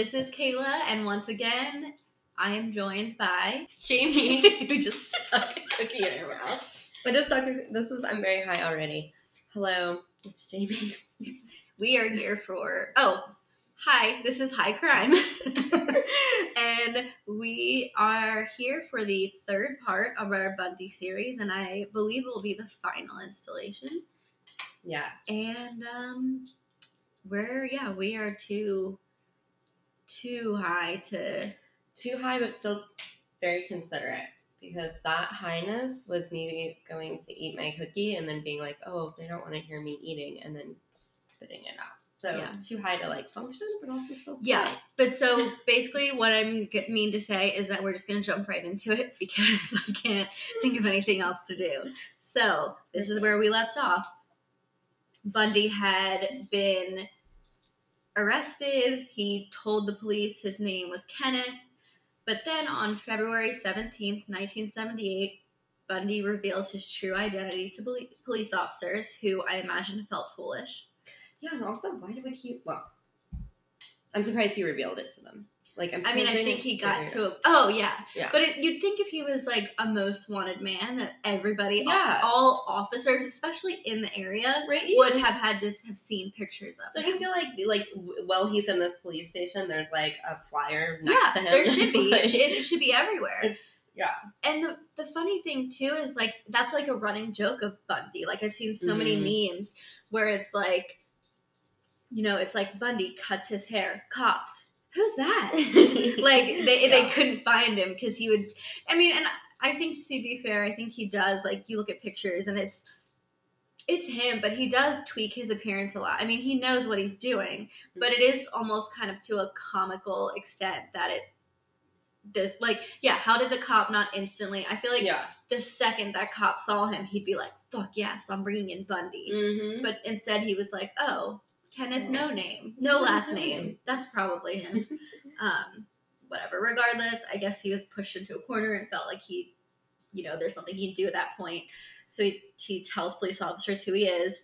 This is Kayla, and once again, I am joined by Jamie, who just stuck a cookie in her mouth. Just thought this is I'm very high already. Hello, it's Jamie. We are here for oh, hi, this is High Crime, and we are here for the third part of our Bundy series, and I believe it will be the final installation. Yeah. And um, we're yeah, we are too too high to Too high but still very considerate. Because that highness was me going to eat my cookie and then being like, oh, they don't want to hear me eating and then spitting it out. So Yeah. too high to like function, but also still Yeah, but so basically, what I'm g- mean to say is that we're just gonna jump right into it because I can't think of anything else to do. So this is where we left off. Bundy had been arrested. He told the police his name was Kenneth, but then on February seventeenth, nineteen seventy-eight. Bundy reveals his true identity to police officers, who I imagine felt foolish. Yeah, and also why would he well I'm surprised he revealed it to them. Like I'm I mean, I think he got to a. Oh yeah, Yeah. But it, you'd think if he was like a most wanted man, that everybody, Yeah. all, all officers, especially in the area, right would have had to have seen pictures of Don't him. you feel like like while he's in this police station, there's like a flyer next yeah, to him? there should be. Like- it, should, it should be everywhere. Yeah. And the, the funny thing too is like that's like a running joke of Bundy. Like I've seen so many mm-hmm. memes where it's like, you know, it's like Bundy cuts his hair. Cops, who's that? like they they couldn't find him because he would i mean and i think to be fair i think he does like you look at pictures and it's it's him but he does tweak his appearance a lot i mean he knows what he's doing but it is almost kind of to a comical extent that it this like yeah how did the cop not instantly i feel like yeah. the second that cop saw him he'd be like fuck yes i'm bringing in bundy Mm-hmm. but instead he was like, "Oh, Kenneth, no name, no last name. That's probably him." um, whatever. Regardless, I guess he was pushed into a corner and felt like he, you know, there's nothing he'd do at that point. So he, he tells police officers who he is.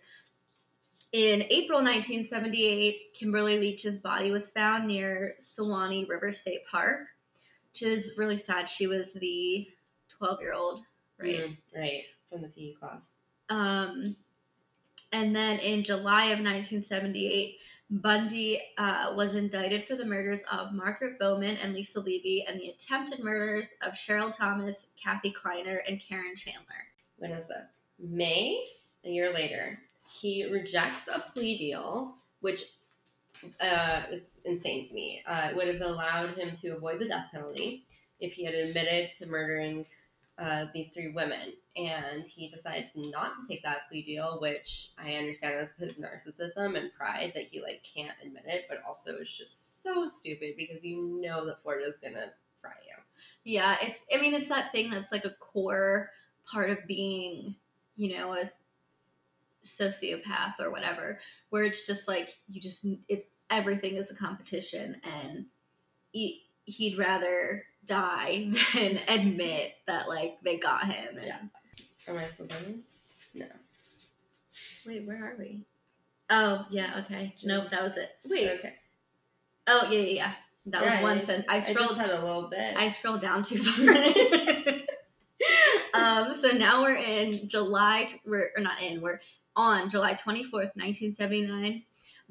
In April 1978, Kimberly Leach's body was found near Suwannee River State Park, which is really sad. She was the 12 year old, right? Mm, right. From the PE class. Um, and then in July of 1978, Bundy uh, was indicted for the murders of Margaret Bowman and Lisa Levy and the attempted murders of Cheryl Thomas, Kathy Kleiner, and Karen Chandler. When is this? May, a year later, he rejects a plea deal, which uh, is insane to me. Uh, it would have allowed him to avoid the death penalty if he had admitted to murdering uh, these three women. And he decides not to take that plea deal, which I understand is his narcissism and pride that he like can't admit it, but also is just so stupid because you know that Florida's gonna fry you. Yeah, it's, I mean, it's that thing that's like a core part of being, you know, a sociopath or whatever, where it's just like, you just, it's, everything is a competition and he, he'd rather die than admit that like they got him and Yeah. Am I going? No. Wait, where are we? Oh, yeah, okay. Nope, that was it. Wait. Okay. Oh, yeah, yeah, yeah. That was one I- sentence. I scrolled. a little bit. I scrolled down too far. um, so now we're in July. We're or not in. We're on July twenty fourth, nineteen seventy nine.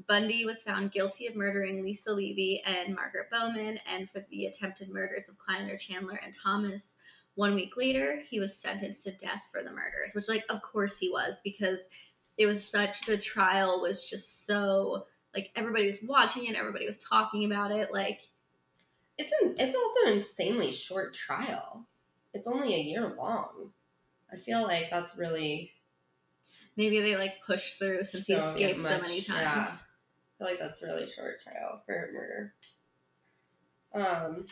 Bundy was found guilty of murdering Lisa Levy and Margaret Bowman, and for the attempted murders of Kleiner, Chandler, and Thomas. One week later, he was sentenced to death for the murders, which, like, of course he was, because it was such. The trial was just so like everybody was watching it, everybody was talking about it, like. It's an, it's also an insanely short trial. It's only a year long. I feel like that's really maybe they like push through since he escaped so much- many yeah. times. I feel like that's a really short trial for murder. Um.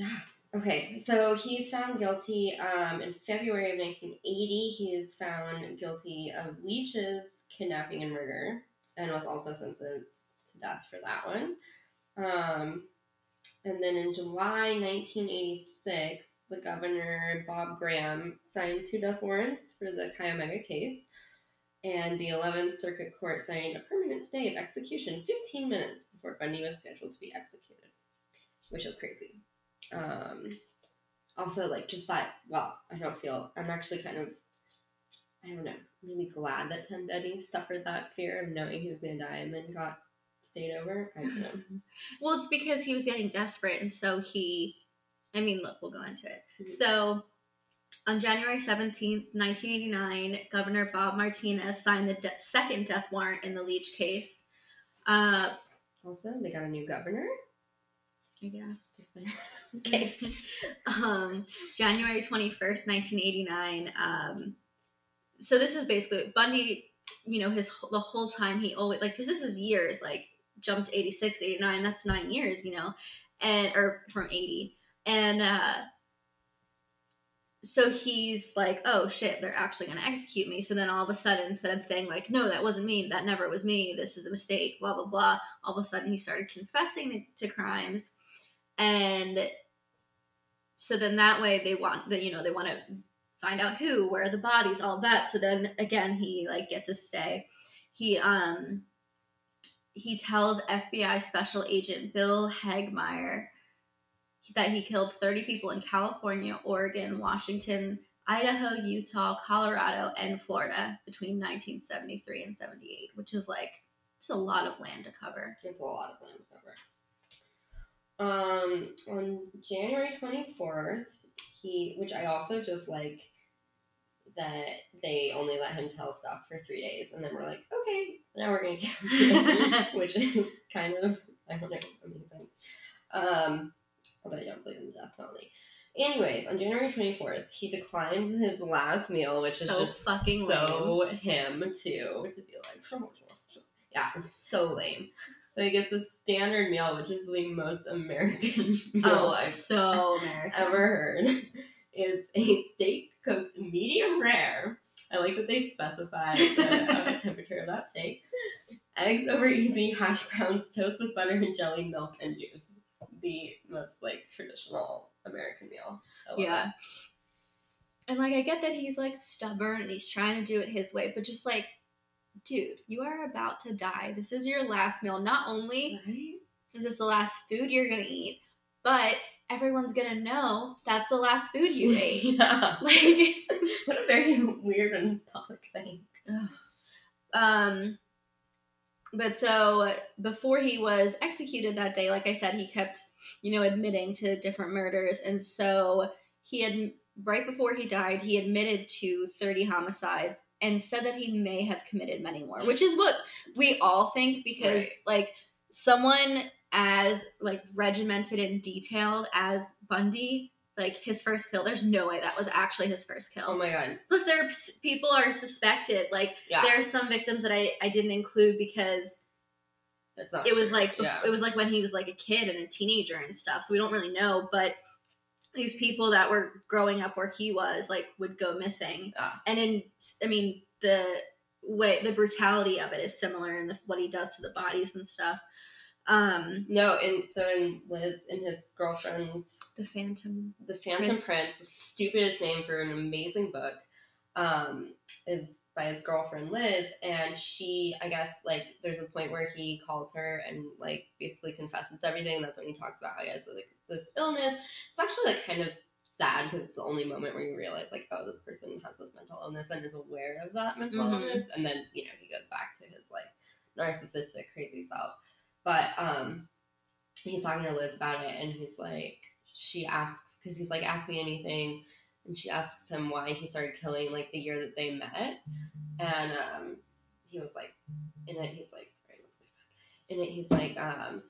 Okay. So he's found guilty. Um, in February of 1980, he is found guilty of Leach's kidnapping and murder, and was also sentenced to death for that one. Um, and then in July 1986, the governor Bob Graham signed two death warrants for the Chi Omega case. And the 11th Circuit Court signed a permanent stay of execution 15 minutes before Bundy was scheduled to be executed, which is crazy. Um, also, like, just that, well, I don't feel, I'm actually kind of, I don't know, maybe glad that Tim Bundy suffered that fear of knowing he was going to die and then got stayed over. I don't know. Well, it's because he was getting desperate, and so he. I mean, look, we'll go into it. Mhm. So, on January 17th, 1989, Governor Bob Martinez signed the de- second death warrant in the Leach case. Uh, Also, they got a new governor. I guess. Okay. um, January 21st, 1989. Um, so this is basically Bundy, you know, his the whole time he always, like, because this is years, like, jumped 86, 89, that's nine years, you know, and, or from 80. And, uh, so he's like, oh shit, they're actually going to execute me. So then all of a sudden, instead of saying, like, no, that wasn't me, that never was me, this is a mistake, blah, blah, blah, all of a sudden he started confessing to crimes. And so then that way they want that you know they want to find out who where the bodies all that. So then again he like gets a stay. He um he tells fbi special agent bill hagmaier that he killed 30 people in california oregon washington idaho utah colorado and florida between 1973 and 78 which is like it's a lot of land to cover. It's a lot of land to cover. Um, on January 24th, he, which I also just like that they only let him tell stuff for three days, and then we're like, okay, now we're gonna kill him, which is kind of, I don't know, amazing. Um, although I don't believe in death penalty. Anyways, on January 24th, he declines his last meal, which is So just fucking so him too to be like, yeah, it's so lame. So he gets a standard meal, which is the most American oh, meal oh I've so american ever heard. It's a steak cooked medium rare. I like that they specify the temperature of that steak. Eggs over easy, hash browns, toast with butter and jelly, milk and juice. The most like traditional American meal. I love Yeah. it. And like I get that he's like stubborn and he's trying to do it his way, but just like, dude, you are about to die. This is your last meal. Not only Right? is this the last food you're gonna eat, but everyone's gonna know that's the last food you ate. yeah. Like What a very weird and public thing. um but so before he was executed that day, like I said, he kept, you know, admitting to different murders. And so he had, right before he died, he admitted to 30 homicides and said that he may have committed many more, which is what we all think because, Right. like, someone as, like, regimented and detailed as Bundy, like, his first kill, there's no way that was actually his first kill. Oh my god. Plus, there are people are suspected. Like, Yeah. there are some victims that I, I didn't include because it was true. like yeah. it was like when he was like a kid and a teenager and stuff. So we don't really know, but these people that were growing up where he was like would go missing. Yeah. And in I mean the way the brutality of it is similar in the, what he does to the bodies and stuff. Um, No, and so in Liz and his girlfriend's the Phantom. The Phantom Prince. Prince, the stupidest name for an amazing book, um, is by his girlfriend Liz, and she, I guess, like, there's a point where he calls her and like basically confesses everything. That's when he talks about how he has like this illness. It's actually like kind of sad because it's the only moment where you realize like, oh, this person has this mental illness and is aware of that mental Mhm. illness, and then you know he goes back to his like narcissistic crazy self. But um, he's talking to Liz about it, and he's like, she asks because he's like, ask me anything, and she asks him why he started killing like the year that they met, and um, he was like, in it, he's like, sorry, what's my phone? In it, he's like, um,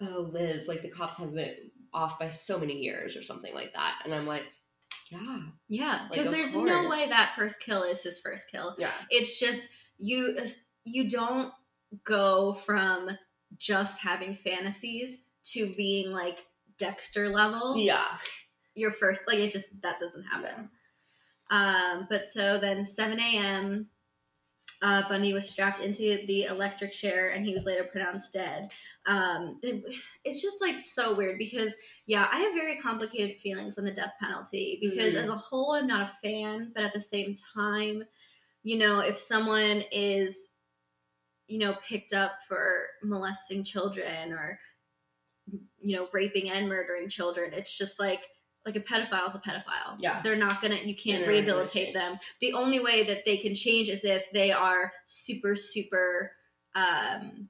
oh Liz, like the cops have been off by so many years or something like that, and I'm like, yeah, Yeah, because of there's no way that first kill is his first kill. yeah, It's just you you don't go from just having fantasies to being like Dexter level. yeah, Your first like it just that doesn't happen. Um, but so then 7 a.m. Uh, Bundy was strapped into the electric chair and he was later pronounced dead. Um, it- it's just like so weird because yeah, I have very complicated feelings on the death penalty because Mhm. as a whole I'm not a fan, but at the same time, you know, if someone is, you know, picked up for molesting children or, you know, raping and murdering children, it's just like, like a pedophile is a pedophile. Yeah. They're not gonna, you can't They're rehabilitate them. The only way that they can change is if they are super, super, um,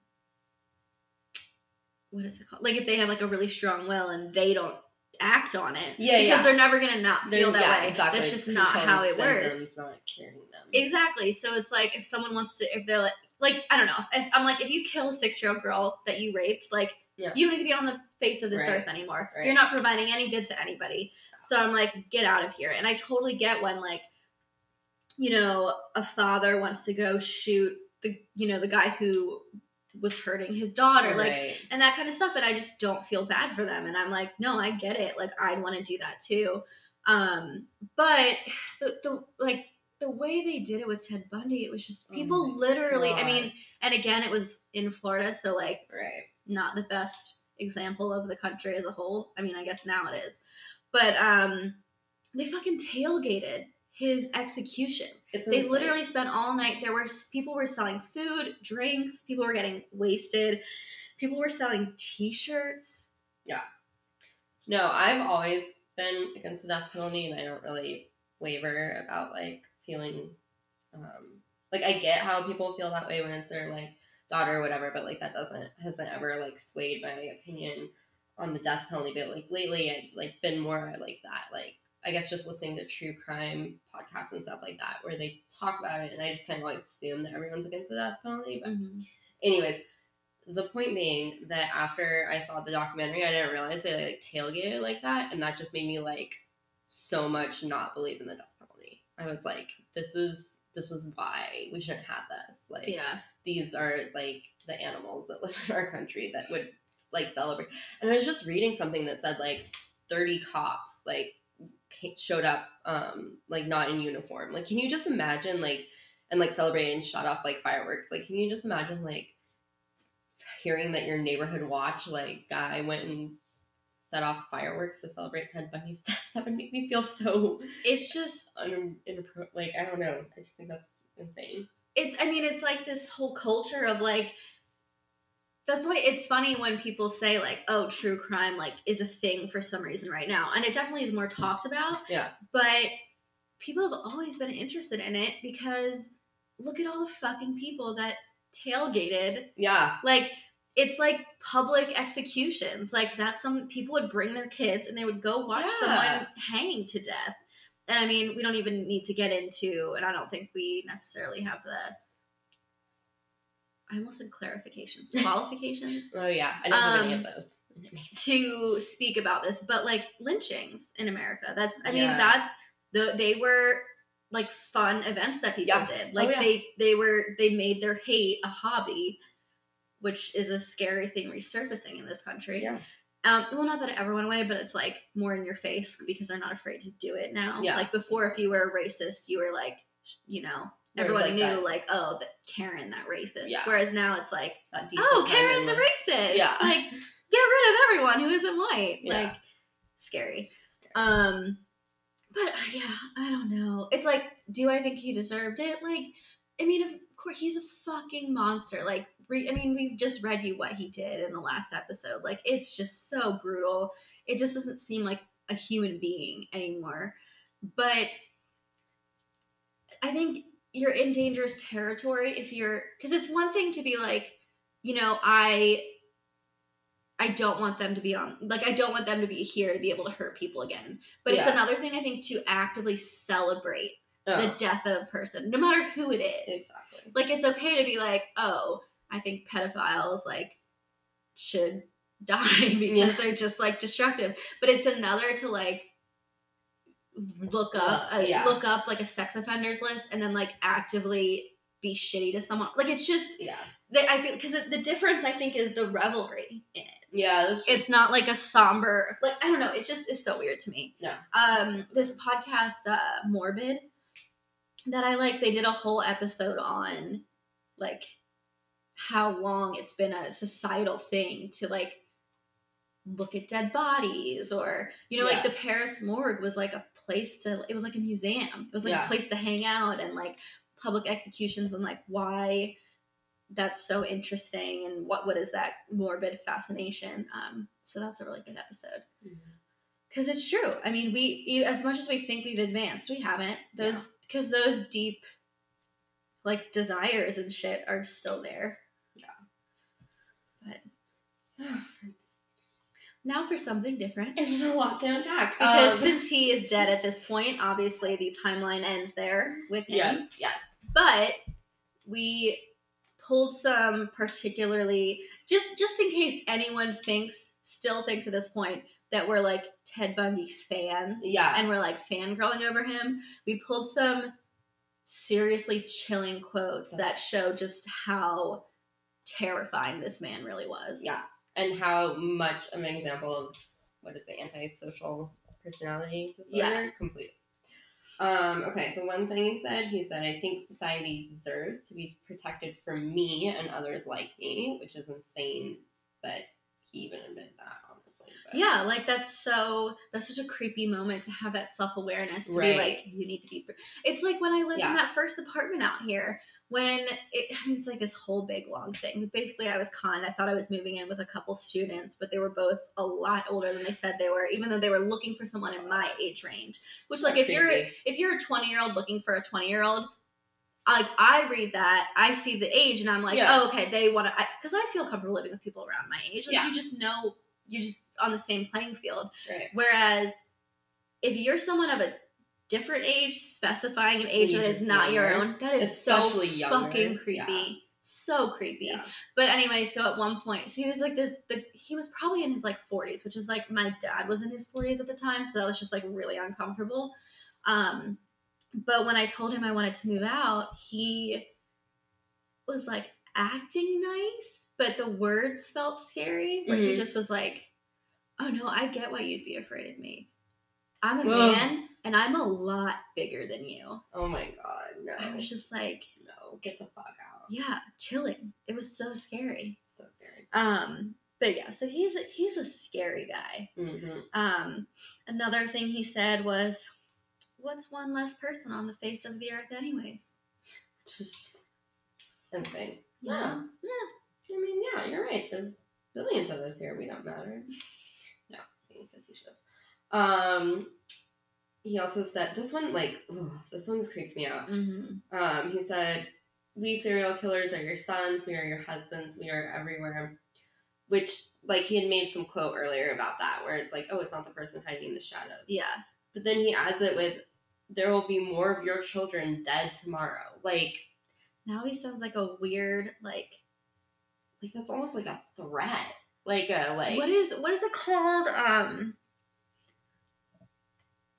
what is it called? Like if they have like a really strong will and they don't act on it. Yeah, because yeah. they're never gonna not They're- feel that yeah, way. Exactly. That's just not how it works. symptoms, Not curing them. Exactly. So it's like if someone wants to, if they're like, like I don't know. If, I'm like, if you kill a six year old girl that you raped, like Yeah. you don't need to be on the face of this Right. earth anymore. Right. You're not providing any good to anybody. So I'm like, get out of here. And I totally get when like, you know, a father wants to go shoot the, you know, the guy who was hurting his daughter, like, Right. and that kind of stuff. And I just don't feel bad for them. And I'm like, no, I get it. Like I'd want to do that too. Um, but the, the like the way they did it with Ted Bundy, it was just Oh people my literally. I mean, and again, it was in Florida, so like right. not the best example of the country as a whole. I mean, I guess now it is. But um they fucking tailgated his execution. It's They insane. literally spent all night. There were people were selling food, drinks, people were getting wasted. People were selling t-shirts. Yeah. No, I've always been against the death penalty, and I don't really waver about like feeling. Um, like I get how people feel that way when it's their like daughter or whatever, but like that doesn't hasn't ever like swayed my opinion on the death penalty. But like lately, I've like been more like that. Like I guess just listening to true crime podcasts and stuff like that, where they talk about it, and I just kind of like assume that everyone's against the death penalty. But mm-hmm. anyways, the point being that after I saw the documentary, I didn't realize they like tailgated like that, and that just made me like so much not believe in the death penalty. I was like, this is this is why we shouldn't have this. Like, Yeah. these are like the animals that live in our country that would like celebrate. And I was just reading something that said like thirty cops like showed up um like not in uniform. Like, can you just imagine like and like celebrate and shut off like fireworks? Like, can you just imagine like hearing that your neighborhood watch like guy went and set off fireworks to celebrate Ted Bundy's death? That would make me feel so It's just un- inappro- like I don't know. I just think that's insane. it's i mean it's like this whole culture of like that's why it's funny when people say like oh true crime like is a thing for some reason right now and it definitely is more talked about Yeah. but people have always been interested in it because look at all the fucking people that tailgated Yeah. like it's like public executions like that some people would bring their kids and they would go watch Yeah. someone hang to death and i mean we don't even need to get into and i don't think we necessarily have the i almost said clarifications qualifications Oh yeah. I don't have any Um, of those. to speak about this but like lynchings in america that's i mean that's the they were like fun events that people Yeah. did Oh, like yeah. they they were they made their hate a hobby which is a scary thing resurfacing in this country Yeah. um well not that it ever went away but it's like more in your face because they're not afraid to do it now Yeah. like before if you were a racist you were like you know everyone like, knew that- like oh that karen that racist Yeah. whereas now it's like oh, Karen's a racist. Yeah. Like, get rid of everyone who isn't white. Yeah. Like, scary. Um, but uh, yeah, I don't know. It's like, do I think he deserved it? Like, I mean, of course, he's a fucking monster. Like, re- I mean, we've just read you what he did in the last episode. Like, it's just so brutal. It just doesn't seem like a human being anymore. But I think you're in dangerous territory if you're because it's one thing to be like, you know, I I don't want them to be on like I don't want them to be here to be able to hurt people again. But it's another thing I think to actively celebrate the Oh, death of a person, no matter who it is. exactly. Like it's okay to be like, oh, I think pedophiles like should die because Yeah. they're just like destructive. But it's another to like look up Uh, yeah. look up like a sex offenders list and then like actively be shitty to someone. Like it's just Yeah. that I feel because the difference I think is the revelry in it. Yeah. It's not like a somber like I don't know. It just is so weird to me. Yeah. Um, this podcast, uh, Morbid, that I like, they did a whole episode on like how long it's been a societal thing to like look at dead bodies or you know like the Paris morgue was like a place to it was like a museum. It was like Yeah. a place to hang out and like public executions and like why that's so interesting and what what is that morbid fascination. Um, so that's a really good episode because it's true. I mean, we as much as we think we've advanced, we haven't. Those because those deep like desires and shit are still there. Yeah. But now for something different. It's a lot to unpack. Because Um, since he is dead at this point, obviously the timeline ends there with him. yeah, yeah, But we pulled some particularly just just in case anyone thinks still thinks at this point that we're like Ted Bundy fans. Yeah. And we're like fangirling over him. We pulled some seriously chilling quotes that show just how terrifying this man really was. yeah, and how much of an example of what is the antisocial personality disorder? Yeah. complete. Um, okay, so one thing he said, he said, I think society deserves to be protected from me and others like me, which is insane that he even admitted that, honestly. But Yeah, like that's so that's such a creepy moment to have that self awareness to Right. be like you need to be. It's like when I lived in that first apartment out here. When it, I mean, it's like this whole big long thing. Basically, I was conned. I thought I was moving in with a couple students, but they were both a lot older than they said they were. Even though they were looking for someone in my age range, which like if you're if you're a 20 year old looking for a 20 year old like i read that i see the age and i'm like Yeah. oh okay they want to because I, feel comfortable living with people around my age like Yeah. you just know you're just on the same playing field right. whereas if you're someone of a different age specifying an age that is not your own that is Especially so younger. fucking creepy Yeah. so creepy Yeah. but anyway, so at one point, so he was like this. The, he was probably in his like 40s, which is like my dad was in his 40s at the time, so that was just like really uncomfortable. Um, but when I told him I wanted to move out, he was like acting nice, but the words felt scary. Where he Mhm. just was like, "Oh no, I get why you'd be afraid of me. I'm a Ugh. man, and I'm a lot bigger than you." Oh my god, no. I was just like, no, get the fuck out. "Yeah, chilling." It was so scary. So scary. Um, but yeah, so he's a, he's a scary guy. Mm-hmm. Um, another thing he said was, "What's one less person on the face of the earth, anyways?" Just. You Yeah. know? Yeah. I mean, yeah, you're right. There's billions of us here. We don't matter. No, facetious. Um, he also said this one, like, ugh, this one creeps me out. Mm-hmm. Um, he said, "We serial killers are your sons. We are your husbands. We are everywhere." Which, like, he had made some quote earlier about that, where it's like, "Oh, it's not the person hiding in the shadows." Yeah, But then he adds it with, "There will be more of your children dead tomorrow." Like, now he sounds like a weird like like that's almost like a threat. Like a like. what is what is it called? Um,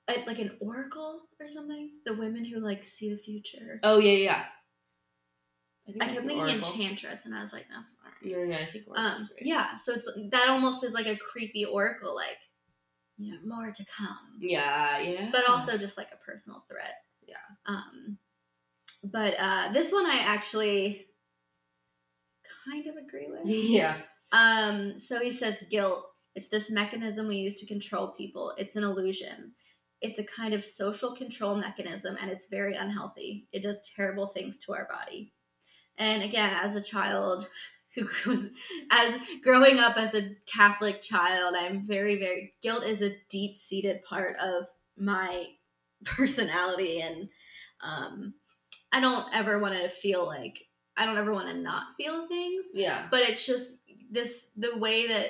a- like an oracle or something? The women who like see the future. Oh yeah, yeah. I think kept thinking Oracle. enchantress, and I was like, that's not right. No, no, I think Um, right. yeah, so it's that almost is like a creepy oracle, like you know, more to come. Yeah, yeah. but also just like a personal threat. Yeah. Um, but uh, this one I actually kind of agree with. yeah. Um, so he says guilt. It's this mechanism we use to control people. It's an illusion. It's a kind of social control mechanism, and it's very unhealthy. It does terrible things to our body. And again, as a child who was as growing up as a Catholic child, I'm very, very guilt is a deep seated part of my personality, and um, I don't ever want to feel like I don't ever want to not feel things Yeah. but it's just this the way that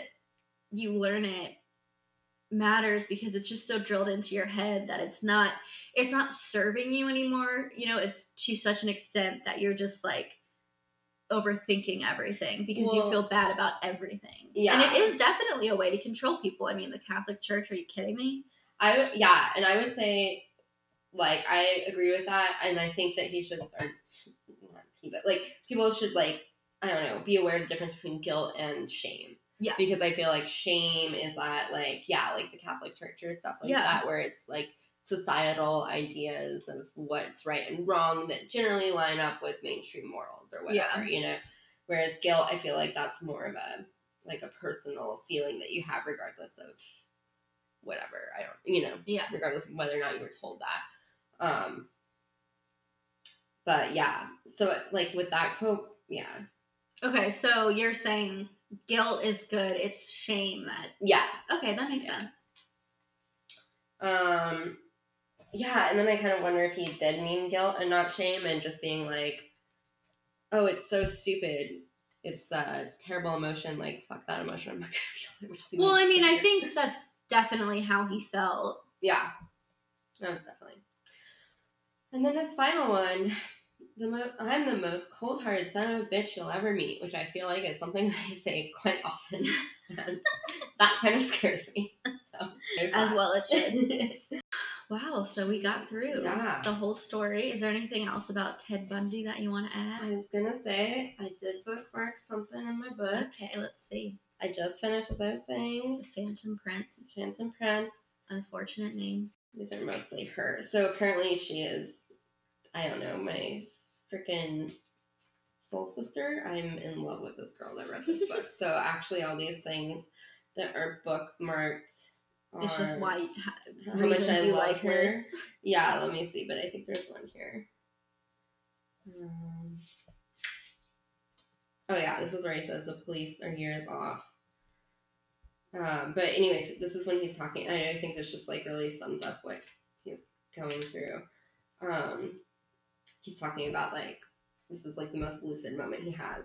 you learn it matters because it's just so drilled into your head that it's not it's not serving you anymore. You know it's to such an extent that you're just like overthinking everything because you feel bad about everything. Yeah. and it is definitely a way to control people. I mean the catholic church are you kidding me? I yeah, and I would say, like, I agree with that, and I think that he should, or not he, but like, people should like, I don't know, be aware of the difference between guilt and shame, yes because I feel like shame is that, like, yeah, like the Catholic Church or stuff like Yeah. that, where it's like societal ideas of what's right and wrong that generally line up with mainstream morals or whatever, Yeah. you know. Whereas guilt, I feel like that's more of a like a personal feeling that you have regardless of whatever. I don't, you know, yeah regardless of whether or not you were told that. Um, But yeah, so like with that quote, yeah, Okay, so you're saying guilt is good. It's shame that. yeah, Okay, that makes Yeah. sense. um, yeah. And then I kind of wonder if he did mean guilt and not shame, and just being like, oh, it's so stupid. It's a terrible emotion. Like fuck that emotion. I'm not gonna feel it. We're just gonna Well, I mean, I think that's definitely how he felt. Yeah, that's definitely. And then this final one, the mo- I'm the most cold-hearted son of a bitch you'll ever meet, which I feel like is something that I say quite often, and that kind of scares me. So, As that. well it should. Wow, so we got through Yeah. the whole story. Is there anything else about Ted Bundy that you want to add? I was gonna say I did bookmark something in my book. Okay, let's see. I just finished what I was saying. The Phantom Prince. Phantom Prince. Unfortunate name. These are mostly her. So apparently she is, I don't know, my freaking soul sister. I'm in love with this girl that wrote this book. So actually, all these things that are bookmarked. It's just are why how much I love like her. her. Yeah, let me see, but I think there's one here. Um, oh yeah, this is where he says the police are years off. Um, but anyways, this is when he's talking. I, I think this just like really sums up what he's going through. Um, he's talking about like this is like the most lucid moment he has.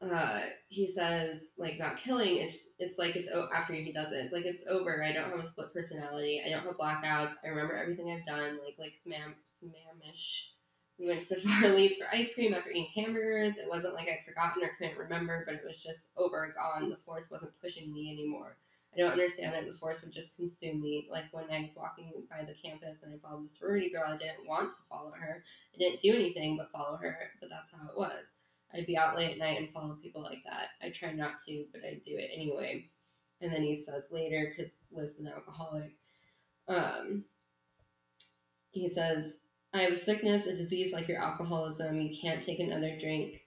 Uh, he says like about killing. It's it's like it's o- after he does it. It's like it's over. I don't have a split personality. I don't have blackouts. I remember everything I've done. Like like Smam Smamish. We went to Farrell's for ice cream after eating hamburgers. It wasn't like I'd forgotten or couldn't remember, but it was just over, gone. The force wasn't pushing me anymore. I don't understand that the force would just consume me. Like when I was walking by the campus and I followed the sorority girl, I didn't want to follow her. I didn't do anything but follow her, but that's how it was. I'd be out late at night and follow people like that. I try not to, but I do it anyway. And then he says later, because Liz is an alcoholic, um, he says, I have a sickness, a disease like your alcoholism. You can't take another drink.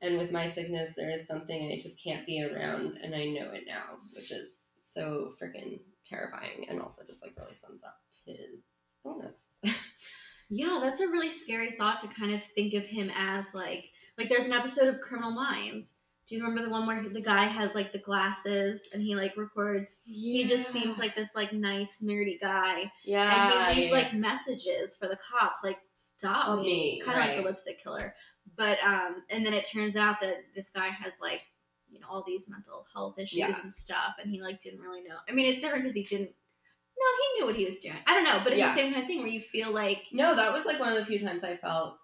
And with my sickness, there is something I just can't be around, and I know it now, which is so freaking terrifying and also just like really sums up his illness. Yeah, that's a really scary thought to kind of think of him as like like there's an episode of Criminal Minds. Do you remember the one where the guy has like the glasses and he like records? He just seems like this like nice nerdy guy, yeah, and he leaves yeah. like messages for the cops, like stop Of me, me, kind of like the lipstick killer. But um, and then it turns out that this guy has like you know all these mental health issues Yeah. and stuff, and he like didn't really know. I mean, it's different because he didn't. No, he knew what he was doing. I don't know, but it's Yeah. the same kind of thing where you feel like No, that was like one of the few times I felt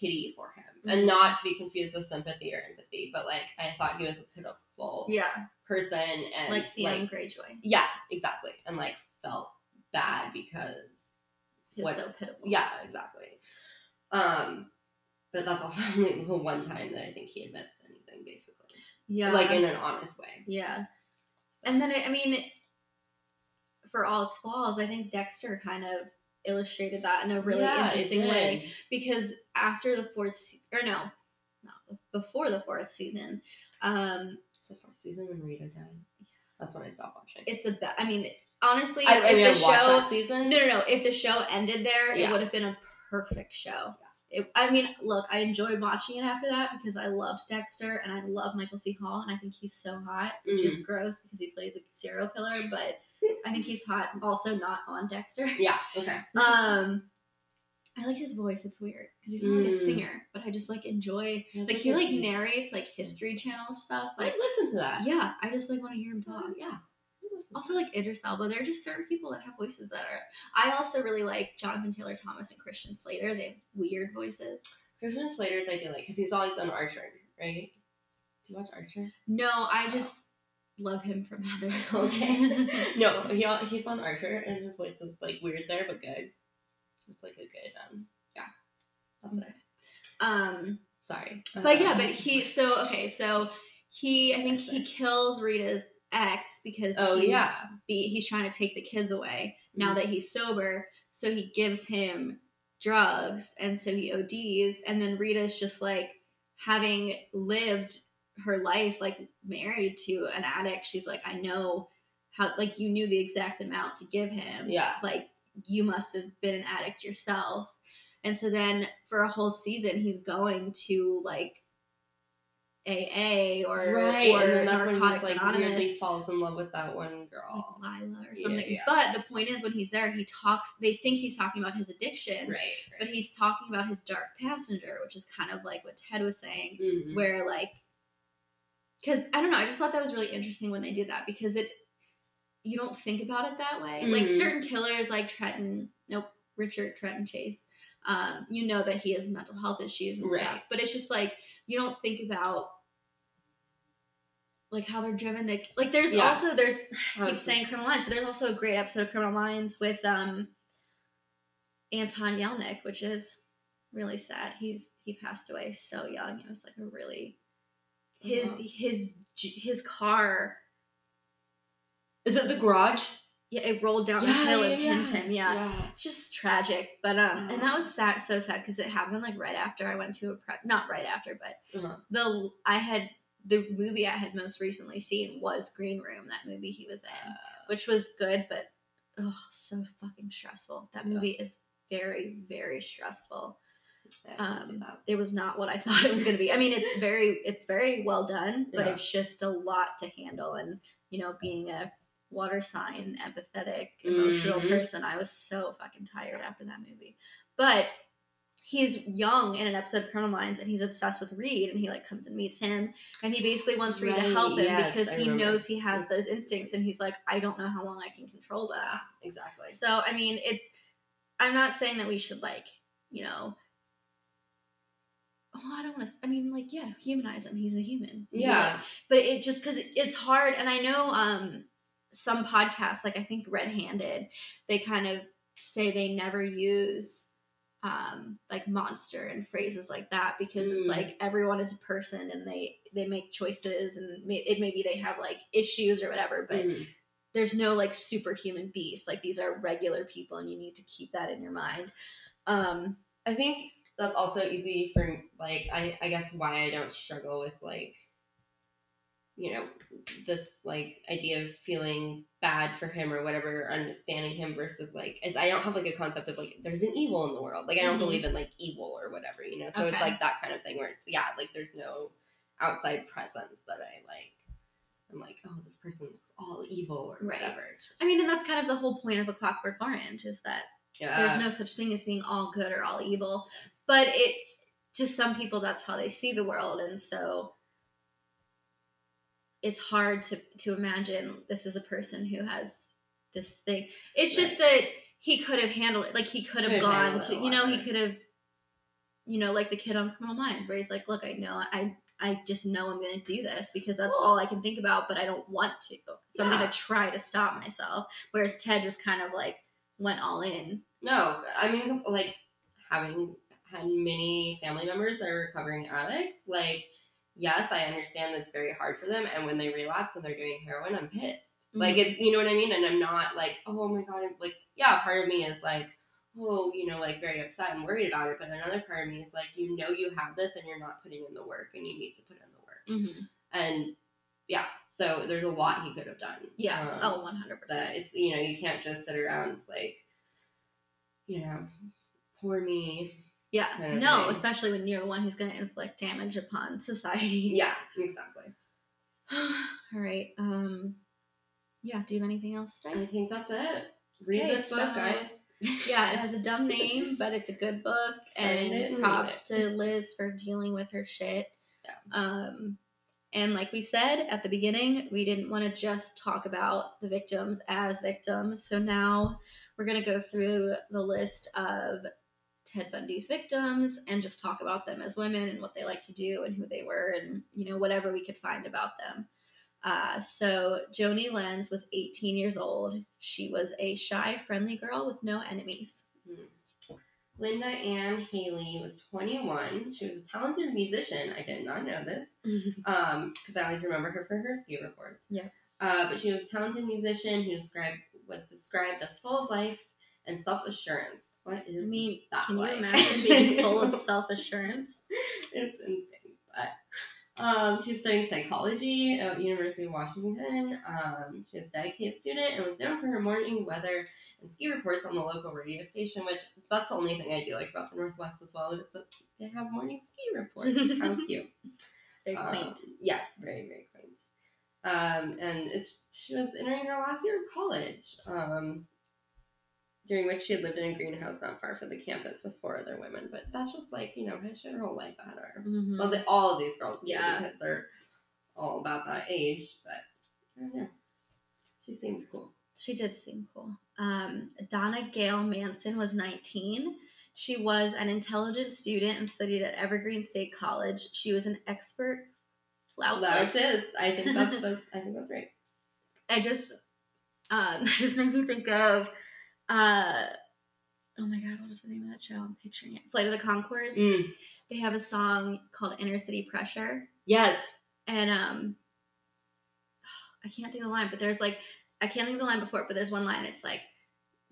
pity for him, Mhm. and not to be confused with sympathy or empathy, but like I thought he was a pitiful yeah, person, and like Theon Greyjoy. yeah, exactly, and like felt bad because He was What- so pitiful. yeah, exactly. Um, but that's also only the one time that I think he admits yeah, like in an honest way. yeah. And then it, I mean, for all its flaws, I think Dexter kind of illustrated that in a really Yeah, interesting way. because after the fourth se- or no, not before the fourth season, um, It's the fourth season when Rita died. That's when I stopped watching. it's the best. I mean, honestly, I, I if mean, I the watched show season. no, no, no, if the show ended there, it would have been a perfect show. It, I mean, look, I enjoyed watching it after that because I loved Dexter and I love Michael C. Hall and I think he's so hot, which is gross because he plays a serial killer, but I think he's hot. Also, not on Dexter. Yeah. Okay. Um, I like his voice. It's weird because he's not like a Mm. singer, but I just like enjoy like he like narrates like History Channel stuff. Like Like, listen to that. yeah, I just like want to hear him talk. Yeah. Also, like Idris Elba, there are just certain people that have voices that are. I also really like Jonathan Taylor Thomas and Christian Slater. They have weird voices. Christian Slater's I do like because he's always on Archer, right? Do you watch Archer? No, I just love him from Heathers. Okay. No, he he's on Archer and his voice is like weird there, but good. It's like a good um yeah. That's it. um, Sorry. but yeah, Uh, but he. So okay, so he. I think he kills Rita's ex because Oh, he's yeah. be, he's trying to take the kids away now Mhm. that he's sober. So he gives him drugs, and so he ODs, and then Rita's just like having lived her life like married to an addict. She's like, I know how like you knew the exact amount to give him. Yeah. like you must have been an addict yourself And so then for a whole season, he's going to like AA or right, or and Narcotics he like Anonymous. weirdly falls in love with that one like girl. Lila or something. yeah. But the point is, when he's there, he talks. They think he's talking about his addiction, Right, but he's talking about his dark passenger, which is kind of like what Ted was saying, Mhm. where like, because I don't know, I just thought that was really interesting when they did that because it, you don't think about it that way. Like Mhm. certain killers, like Trenton, nope, Richard Trenton Chase. Um, you know that he has mental health issues and Right. stuff, but it's just like you don't think about like how they're driven to like. There's Yeah. also there's I keep saying Criminal Minds, but there's also a great episode of Criminal Minds with um Anton Yelchin, which is really sad. He's he passed away so young. It was like a really his Wow. his his car Is it the garage? yeah it rolled down the hill and pinned him. Yeah. yeah. It's just tragic, but um, and that Oh. was sad, so sad because it happened like right after I went to a prep not right after, but Uh-huh. the I had the movie I had most recently seen was Green Room, that movie he was in, Uh, which was good, but oh, so fucking stressful. That Yeah. movie is very, very stressful. yeah, I can see Um, it was not what I thought it was going to be. I mean, it's very, it's very well done, but Yeah. it's just a lot to handle. And you know, being a water sign, empathetic, emotional Mhm. person, I was so fucking tired after that movie. But he's young in an episode of Criminal Minds, and he's obsessed with Reid, and he like comes and meets him, and he basically wants Reid to help him yes, because I he remember. knows he has those instincts, and he's like, I don't know how long I can control that. exactly. So I mean, it's. I'm not saying that we should like, you know. Oh, I don't want to. I mean, like, yeah, humanize him. He's a human. Yeah. But it just because it's hard, and I know um some podcasts, like I think Red Handed, they kind of say they never use um like monster and phrases like that because it's Mm. like everyone is a person and they they make choices and may, it maybe they have like issues or whatever but Mhm. there's no like superhuman beast. Like these are regular people, and you need to keep that in your mind. Um, I think that's also easy for like I, I guess why I don't struggle with like you know this like idea of feeling bad for him or whatever or understanding him versus like is I don't have like a concept of like there's an evil in the world. Like I don't Mhm. believe in like evil or whatever you know? So it's like that kind of thing where it's yeah like there's no outside presence that I like I'm like oh this person's all evil or Right. whatever. Just, I mean, and that's kind of the whole point of a Clockwork Orange is that yeah. there's no such thing as being all good or all evil, but it to some people that's how they see the world, and so it's hard to to imagine this is a person who has this thing. It's just that he could have handled it. Like he could have gone to, you know, he could have, you know, like the kid on Criminal Minds, where he's like, "Look, I know, I, I just know I'm going to do this because that's Well- all I can think about, but I don't want to, so I'm going to try to stop myself." Whereas Ted just kind of like went all in. No, I mean, like having had many family members that are recovering addicts, like, yes, I understand that's very hard for them. And when they relapse and they're doing heroin, I'm pissed. Like, Mhm. it's, you know what I mean? And I'm not like, oh my God, I'm like, yeah, part of me is like, oh, you know, like very upset and worried about it. But another part of me is like, you know, you have this and you're not putting in the work and you need to put in the work. Mhm. And yeah, so there's a lot he could have done. Yeah. Um, oh, 100. that percent it's you know you can't just sit around it's like you know poor me Yeah. kind of No, thing. especially when you're the one who's going to inflict damage upon society. yeah exactly all right. Um. Yeah. Do you have anything else to i think that's it read Okay, this book so- guys yeah, it has a dumb name, but it's a good book. And props to Liz for dealing with her shit. Yeah. Um, and like we said at the beginning, we didn't want to just talk about the victims as victims. So now we're gonna go through the list of Ted Bundy's victims and just talk about them as women and what they like to do and who they were and you know whatever we could find about them. Uh, so Joni Lenz was 18 years old. She was a shy, friendly girl with no enemies. lynda ann healy was 21 she was a talented musician i did not know this um because i always remember her for her ski reports Yeah. uh, but she was a talented musician who described was described as full of life and self-assurance what is I mean, that can like? you imagine being full of self assurance? it's insane. But Um, she's studying psychology at University of Washington. Um, she's a dedicated student and was known for her morning weather and ski reports on the local radio station, which that's the only thing I do like about the Northwest as well. Is that they have morning ski reports. How cute. Very Um, quaint. yes, very, very quaint. Um, and it's she was entering her last year of college, um, during which she had lived in a greenhouse not far from the campus with four other women. But that's just like, you know, she had her whole life ahead of her. Mhm. Well, all of these girls Yeah. because they're all about that age, but I don't know. She seems cool. She did seem cool. Um, Donna Gail Manson was 19. She was an intelligent student and studied at Evergreen State College. She was an expert flautist. That's. I think that's, I think that's right. I just, um, just made me think of, uh, oh my god, what is the name of that show? I'm picturing it. Flight of the Conchords. Mm. They have a song called Inner City Pressure. Yes. And um I can't think of the line, but there's like I can't think of the line before it, but there's one line. It's like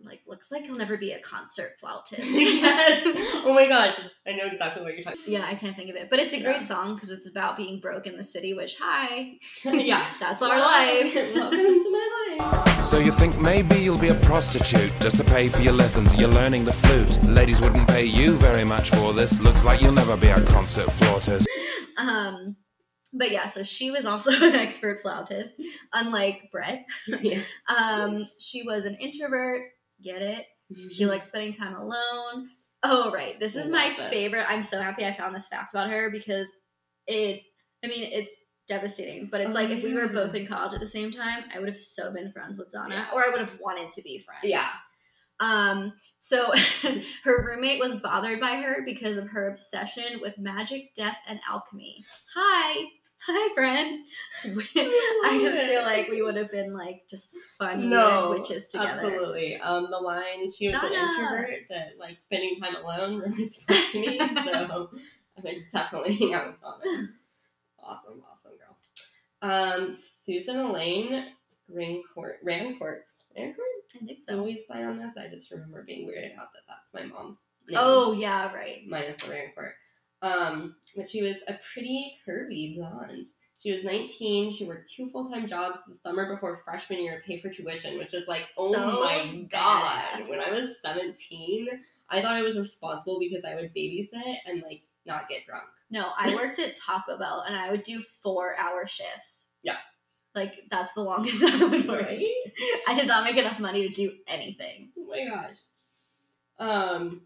like looks like he'll never be a concert flautist. yes. Oh my gosh. I know exactly what you're talking About. yeah, I can't think of it, but it's a great Yeah. song because it's about being broke in the city. Which hi, yeah. that's our life. Welcome to my life. So you think maybe you'll be a prostitute just to pay for your lessons? You're learning the flute. Ladies wouldn't pay you very much for this. Looks like you'll never be a concert flautist. Um, but yeah, so she was also an expert flautist, unlike Brett. yeah. Um, she was an introvert. Get it? She likes spending time alone. Oh, right. This is my favorite. I'm so happy I found this fact about her because it, I mean, it's devastating, but it's Oh, like if we were both in college at the same time, I would have so been friends with Donna, Yeah. or I would have wanted to be friends. Yeah. Um, so her roommate was bothered by her because of her obsession with magic, death, and alchemy. Hi. Hi, friend. I just feel like we would have been like just fun No, weird witches together. Absolutely. Um, the line she was an introvert that like spending time alone really spoke to me. so I would definitely hang out with Donna. Awesome, awesome girl. Um, Susan Elaine Rancourt. Rancourt. Rancourt? I think so. we sign on this? I just remember being weirded out that that's my mom's name. Oh yeah, right. minus the Rancourt. Um, but she was a pretty curvy blonde. She was 19. She worked two full time jobs the summer before freshman year to pay for tuition, which is like, oh So my god. badass. When I was 17, I thought I was responsible because I would babysit and like not get drunk. No, I worked at Taco Bell and I would do four hour shifts. Yeah. Like that's the longest I would work. Right? I did not make enough money to do anything. Oh my gosh. Um,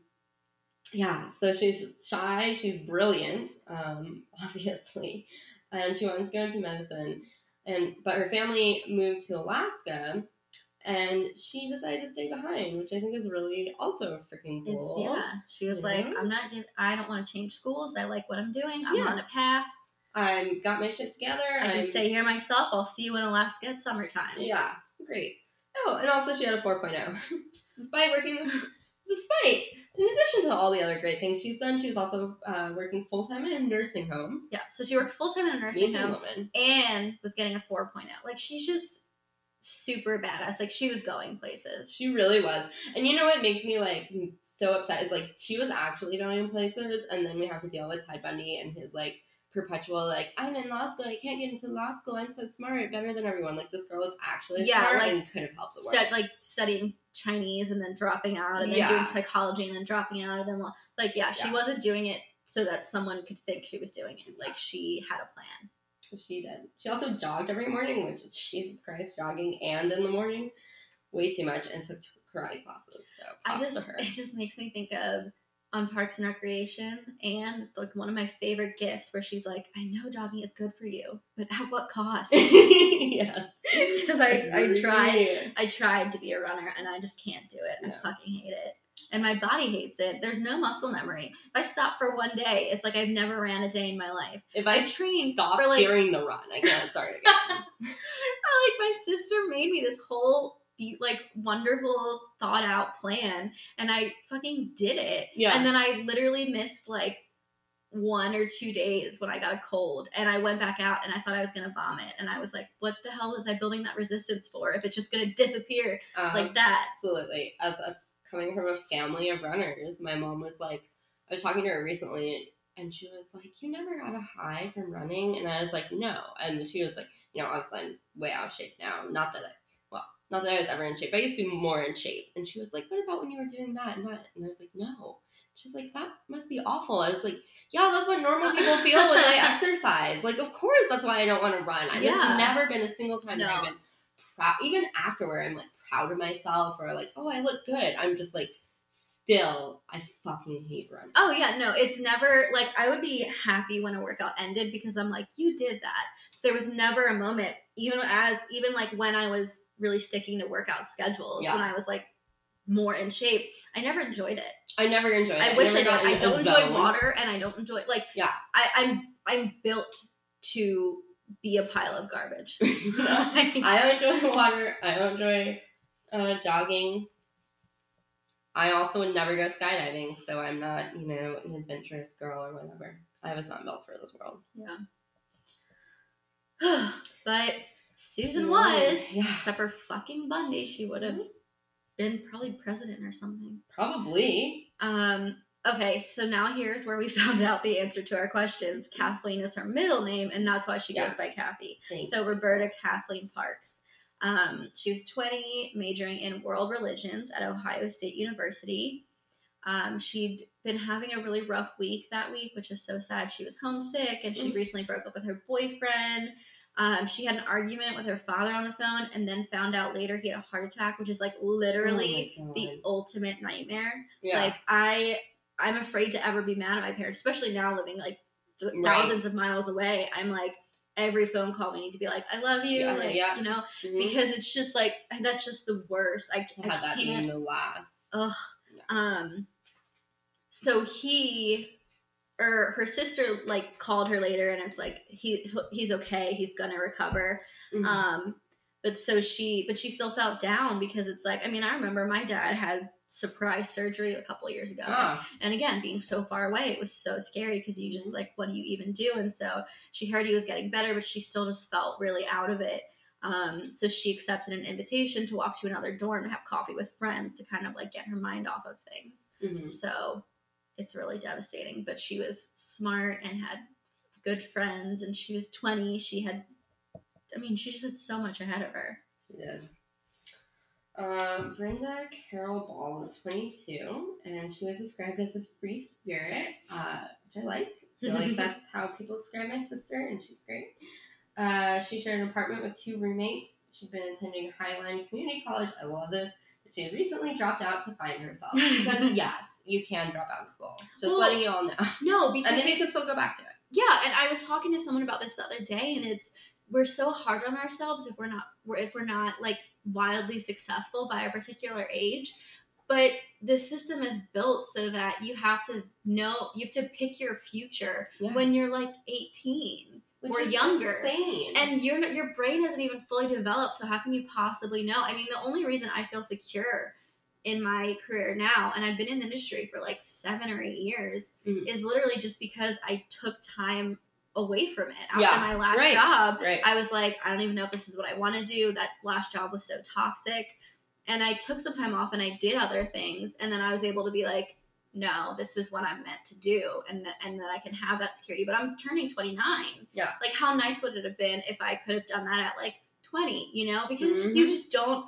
yeah, so she's shy, she's brilliant, um, obviously, and she wanted to go into medicine. And but her family moved to Alaska, and she decided to stay behind, which I think is really also freaking It's cool. yeah. She was like. I'm not. I don't want to change schools. I like what I'm doing. I'm Yeah. on a path. I got my shit together. I can I'm- stay here myself. I'll see you in Alaska at summertime. Yeah, great. Oh, and also she had a 4.0. despite working, despite, in addition to all the other great things she's done, she was also uh, working full time in a nursing home. Yeah. So she worked full time in a nursing Amazing home woman. and was getting a 4.0. Like she's just super badass. Like she was going places. She really was. And you know what makes me like so upset is like she was actually going places, and then we have to deal with Ted Bundy and his like perpetual like I'm in law school, I can't get into law school, I'm so smart, better than everyone. Like this girl was actually Yeah, smart like, and could have helped the world. Stud, like studying Chinese and then dropping out, and then Yeah. doing psychology and then dropping out, and then like yeah, she Yeah. wasn't doing it so that someone could think she was doing it. Like she had a plan. She did. She also jogged every morning, which Jesus Christ, jogging and in the morning, way too much, and took karate classes. So I just it just makes me think of on Parks and Recreation and it's like one of my favorite gifts where she's like, I know jogging is good for you, but at what cost? yeah, Because I, I tried I tried to be a runner and I just can't do it. No. I fucking hate it. And my body hates it. There's no muscle memory. If I stop for one day, it's like I've never ran a day in my life. If I I trained stop for like during the run, I can't start again. like my sister made me this whole like wonderful thought out plan and I fucking did it. Yeah. And then I literally missed like one or two days when I got a cold and I went back out and I thought I was gonna vomit and I was like, what the hell was I building that resistance for if it's just gonna disappear Um, like that? absolutely. As a coming from a family of runners, my mom was like, I was talking to her recently, and she was like, "You never got a high from running," and I was like, "No," and she was like, "You know, obviously I'm way out of shape now. Not that I, not that I was ever in shape. but I used to be more in shape." And she was like, "What about when you were doing that and that?" And I was like, "No." She was like, "That must be awful." I was like, "Yeah, that's what normal people feel when they exercise. Like, of course, that's why I don't want to run. I, Yeah. Never been a single time that No. I've been proud. Even afterward, I'm like proud of myself or like, oh, I look good. I'm just like, still, I fucking hate running. Oh yeah, no, it's never like I would be happy when a workout ended because I'm like, you did that. There was never a moment, even as even like when I was really sticking to workout schedules, Yeah. when I was like more in shape, I never enjoyed it. I never enjoyed it. I wish I got did. I don't enjoy zone. water and I don't enjoy like Yeah. I, I'm I'm built to be a pile of garbage. I don't enjoy water. I don't enjoy uh, jogging. I also would never go skydiving, so I'm not, you know, an adventurous girl or whatever. I was not built for this world. yeah. but Susan was, Yeah, except for fucking Bundy, she would have been probably president or something. probably. Um, okay, so now here's where we found out the answer to our questions. Kathleen is her middle name, and that's why she Yeah. goes by Kathy. Thank So Roberta Kathleen Parks. Um, she was 20, majoring in world religions at Ohio State University. Um, she'd been having a really rough week that week, which is so sad. She was homesick, and she recently broke up with her boyfriend. Um, she had an argument with her father on the phone, and then found out later he had a heart attack, which is like literally Oh the ultimate nightmare. yeah. Like I, I'm afraid to ever be mad at my parents, especially now living like th- Right. thousands of miles away. I'm like every phone call we need to be like, I love you, Yeah, like yeah. you know, Mhm. because it's just like that's just the worst. I, I have that can't. being the last. Ugh. Um. So he or her sister like called her later, and it's like he he's okay. He's gonna recover. Mhm. Um, but so she, but she still felt down because it's like, I mean, I remember my dad had surprise surgery a couple years ago. Ah, And again, being so far away, it was so scary because you just Mhm. like, what do you even do? And so she heard he was getting better, but she still just felt really out of it. Um, so she accepted an invitation to walk to another dorm and have coffee with friends to kind of like get her mind off of things. mhm. So it's really devastating. But she was smart and had good friends, and she was 20. She had, I mean, she just had so much ahead of her. She did. Um, Brenda Carol Ball was 22, and she was described as a free spirit, uh, which I like. I feel like that's how people describe my sister, and she's great. Uh, she shared an apartment with two roommates. She'd been attending Highline Community College. I love this. But she had recently dropped out to find herself. Because, yes, you can drop out of school. Just Well, letting you all know. No, because And then you can still go back to it. Yeah, and I was talking to someone about this the other day, and it's we're so hard on ourselves if we're not we're, if we're not like wildly successful by a particular age. But the system is built so that you have to know you have to pick your future Yeah. when you're like 18 Which or younger. Insane. and you're your brain isn't even fully developed so how can you possibly know i mean the only reason i feel secure in my career now and i've been in the industry for like seven or eight years Mhm. is literally just because i took time away from it after Yeah, my last right. job right. i was like i don't even know if this is what i want to do that last job was so toxic and i took some time off and i did other things and then i was able to be like no this is what i'm meant to do and th- and that i can have that security but i'm turning 29 Yeah. like how nice would it have been if i could have done that at like 20 you know because just- you just don't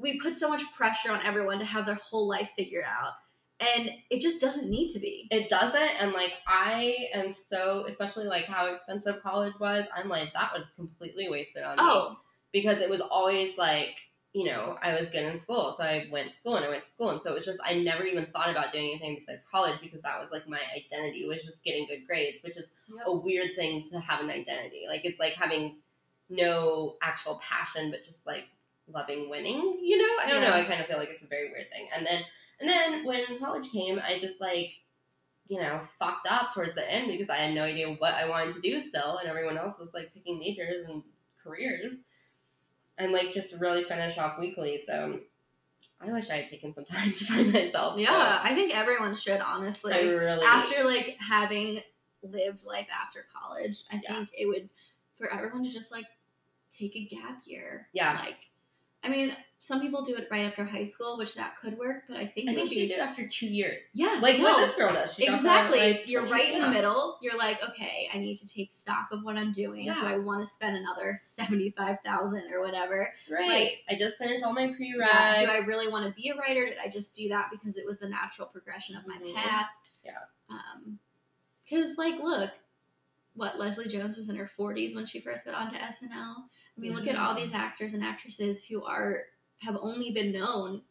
we put so much pressure on everyone to have their whole life figured out and it just doesn't need to be. It doesn't and like i am so especially like how expensive college was i'm like that was completely wasted on me. Oh. Because it was always like you know i was good in school so i went to school and i went to school and so it was just i never even thought about doing anything besides college because that was like my identity was just getting good grades which is Yep. a weird thing to have an identity. Like it's like having no actual passion but just like loving winning you know i don't know i kind of feel like it's a very weird thing and then and then when college came i just like you know, fucked up towards the end because I had no idea what I wanted to do still, and everyone else was like picking majors and careers, and like just really finish off weekly. So I wish I had taken some time to find myself. yeah i think everyone should honestly I really after like having lived life after college i Yeah. think it would for everyone to just like take a gap year Yeah. like i mean some people do it right after high school, which that could work, but I think I think she did after two years. yeah, Like no, what this girl does. She exactly. like, you're right in the middle. You're like, okay, I need to take stock of what I'm doing. Yeah. Do I want to spend another seventy five thousand or whatever? Right. Like- I just finished all my pre-read. Do I really want to be a writer? Did I just do that because it was the natural progression of my Mhm. path? Yeah. Um, because like, look, what Leslie Jones was in her 40s when she first got onto SNL. I mean, look at all these actors and actresses who are have only been known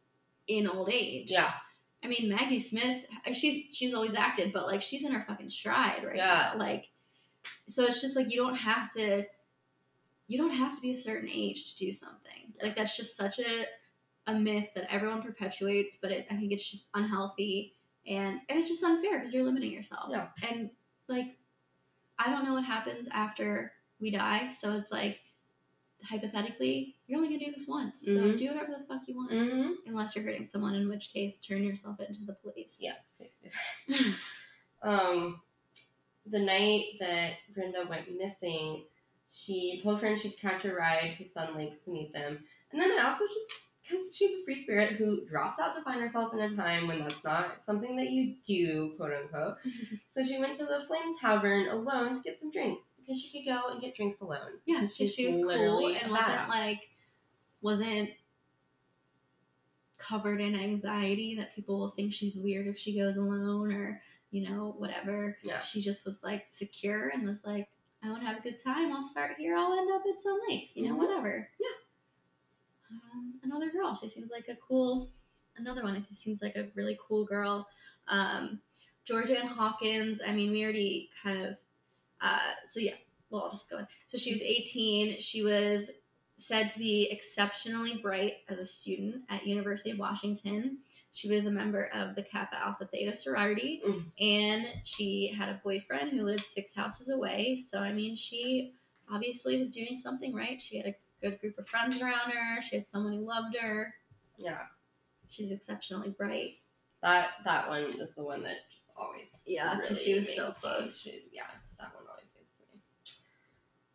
in old age. Yeah. I mean, Maggie Smith, she's she's always acted, but like she's in her fucking stride right Yeah. now. Like, so it's just like you don't have to, you don't have to be a certain age to do something. Like that's just such a a myth that everyone perpetuates, but it, I think it's just unhealthy and and it's just unfair because you're limiting yourself. Yeah. And like, I don't know what happens after we die, so it's like hypothetically, you're only gonna do this once, so Mhm. do whatever the fuck you want Mm-hmm. unless you're hurting someone, in which case turn yourself into the police. Yes, please um, the night that Brenda went missing, she told friends she'd catch a ride to Sun Lake to meet them. And then I also just, because she's a free spirit who drops out to find herself in a time when that's not something that you do, quote unquote. so she went to the Flame Tavern alone to get some drinks because she could go and get drinks alone. Yeah, Because because she was cool and wasn't like wasn't covered in anxiety that people will think she's weird if she goes alone or you know whatever. Yeah. She just was like secure and was like, I want to have a good time. I'll start here. I'll end up at Sun Lakes. You know, Mhm. whatever. Yeah. Um, another girl. She seems like a cool. Another one. It seems like a really cool girl. Um, Georgia Ann Hawkins. I mean, we already kind of. Uh, so yeah, well, I'll just go in. So she was 18. She was said to be exceptionally bright as a student at University of Washington. She was a member of the Kappa Alpha Theta sorority, Mm. and she had a boyfriend who lived six houses away. So I mean, she obviously was doing something right. She had a good group of friends around her. She had someone who loved her. Yeah. She's exceptionally bright. That that one is the one that always Yeah, because really she was so close. she- yeah, that one always gets me.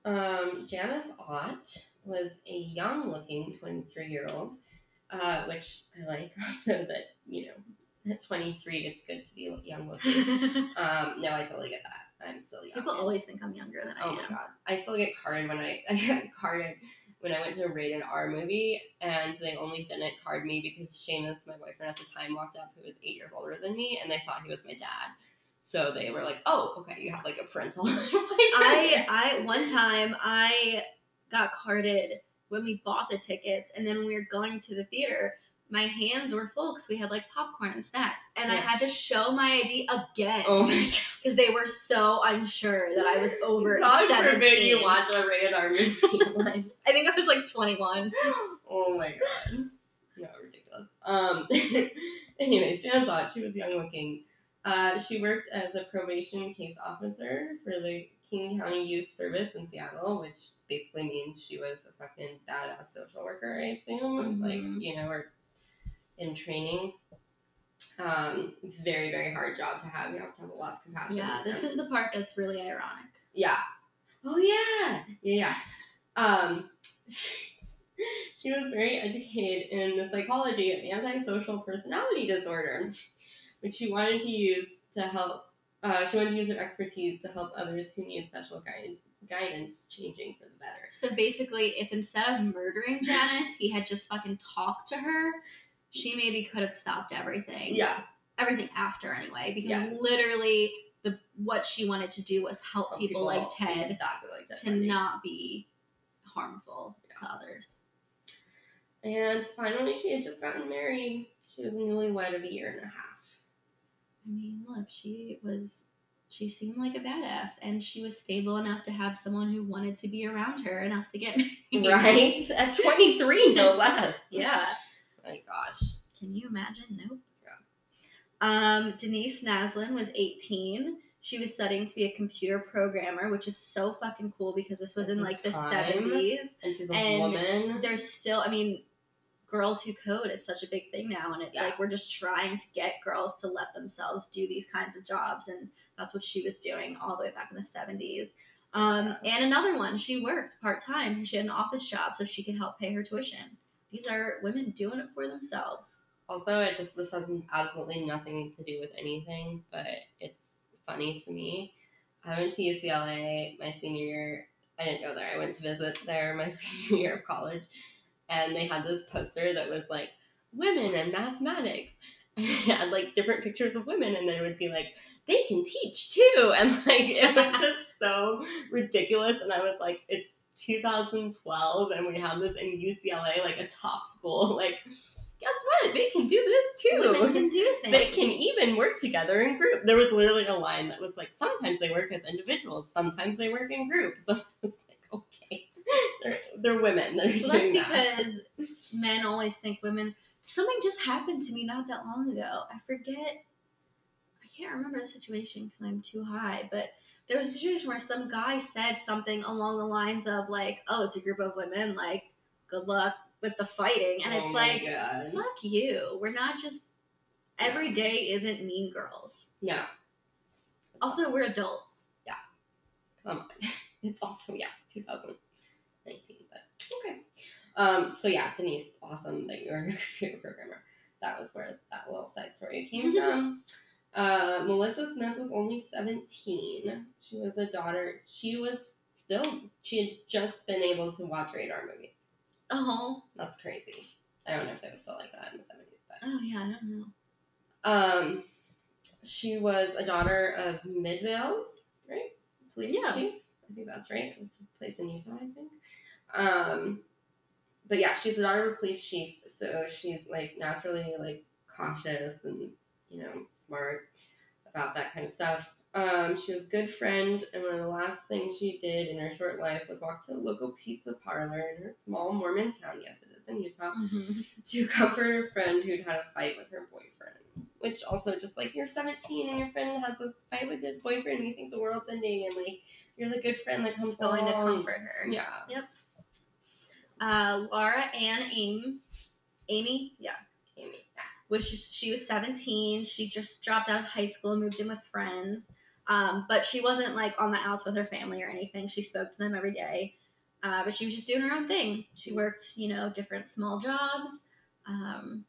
Um, Janice Ott was a young-looking 23-year-old, uh, which I like also that you know at 23 it's good to be young-looking. um, no, I totally get that. I'm still young. People always think I'm younger than I Oh am. Oh my god, I still get carded when I I got carded when I went to a rated R movie, and they only didn't card me because Seamus, my boyfriend at the time, walked up who was eight years older than me, and they thought he was my dad. So they were like, "Oh, okay, you have like a parental." I I one time I got carded when we bought the tickets, and then we were going to the theater. My hands were full because we had like popcorn and snacks, and I had to show my ID again oh because they were so unsure that I was over God seventeen. you watch a rated R movie. I think I was like twenty one. oh my god. No, ridiculous. Um, anyways, Jan thought she was young looking. Uh, she worked as a probation case officer for the King County Youth Service in Seattle, which basically means she was a fucking badass social worker, I assume. Mhm. Like, you know, or in training. Um, very, very hard job to have. You have to have a lot of compassion. Yeah, this is the part that's really ironic. Yeah. Oh yeah. Yeah. yeah. Um, she was very educated in the psychology of antisocial personality disorder, which she wanted to use to help. Uh, she wanted to use her expertise to help others who need special guidance, guidance changing for the better. So basically, if instead of murdering Janice, he had just fucking talked to her, she maybe could have stopped everything. Yeah. everything after anyway because Yeah. literally the what she wanted to do was help Help people, like Ted exactly like Ted to Bundy. not be harmful to others. And finally, she had just gotten married. She was newlywed of a year and a half. I mean, look, she was she seemed like a badass and she was stable enough to have someone who wanted to be around her enough to get married. Right? At 23, no less. Yeah. My gosh. Can you imagine? Nope. Um, Denise Naslund was 18. She was studying to be a computer programmer, which is so fucking cool because this was At in like the time. 70s. And she's a And woman. there's still i mean girls who code is such a big thing now and it's Yeah. like we're just trying to get girls to let themselves do these kinds of jobs and that's what she was doing all the way back in the 70s um, and another one she worked part-time she had an office job so she could help pay her tuition these are women doing it for themselves. Also, it just this has absolutely nothing to do with anything, but it's funny to me. I went to UCLA my senior year. I didn't go there. I went to visit there my senior year of college, and they had this poster that was like women and mathematics. And had like different pictures of women, and they would be like, they can teach too, and like it was just so ridiculous. And I was like, it's 2012, and we have this in UCLA, like a top school. Like, guess what? They can do this too. Women can do things. They can even work together in group. There was literally a line that was like, sometimes they work as individuals, sometimes they work in groups. So it's like, okay, they're, they're women. They're Well, that's doing that. because men always think women. Something just happened to me not that long ago. I forget. I can't remember the situation because I'm too high. But there was a situation where some guy said something along the lines of like, "Oh, it's a group of women. Like, good luck with the fighting." And Oh it's like, God. fuck you. We're not just. Every day isn't Mean Girls. No. Also, we're adults. Yeah. Come on. It's also, yeah, 2019. But okay. Um, so, yeah, Denise, awesome that you're a computer programmer. That was where that little side story came from. Uh, Melissa Smith was only 17. She was a daughter. She was still, she had just been able to watch radar movies. Oh, That's crazy. I don't know if they was still like that in the 70s, but. oh yeah, I don't know. Um, she was a daughter of Midvale, right? Police Yeah. chief. I think that's right. It's a place in Utah, I think. Um, but yeah, she's a daughter of a police chief, so she's like naturally like cautious and you know smart about that kind of stuff. Um, she was a good friend, and one of the last things she did in her short life was walk to a local pizza parlor in her small Mormon town. Yes, it is in Utah Mhm. to comfort her friend who'd had a fight with her boyfriend. Which also just like you're 17 and your friend has a fight with his boyfriend, and you think the world's ending, and like you're the good friend that comes It's going to comfort her. Yeah, Uh, Laura Ann Aim, Amy, yeah, Amy. which is, she was 17. She just dropped out of high school and moved in with friends. Um, but she wasn't like on the outs with her family or anything. She spoke to them every day. Uh, but she was just doing her own thing. She worked, you know, different small jobs. Um,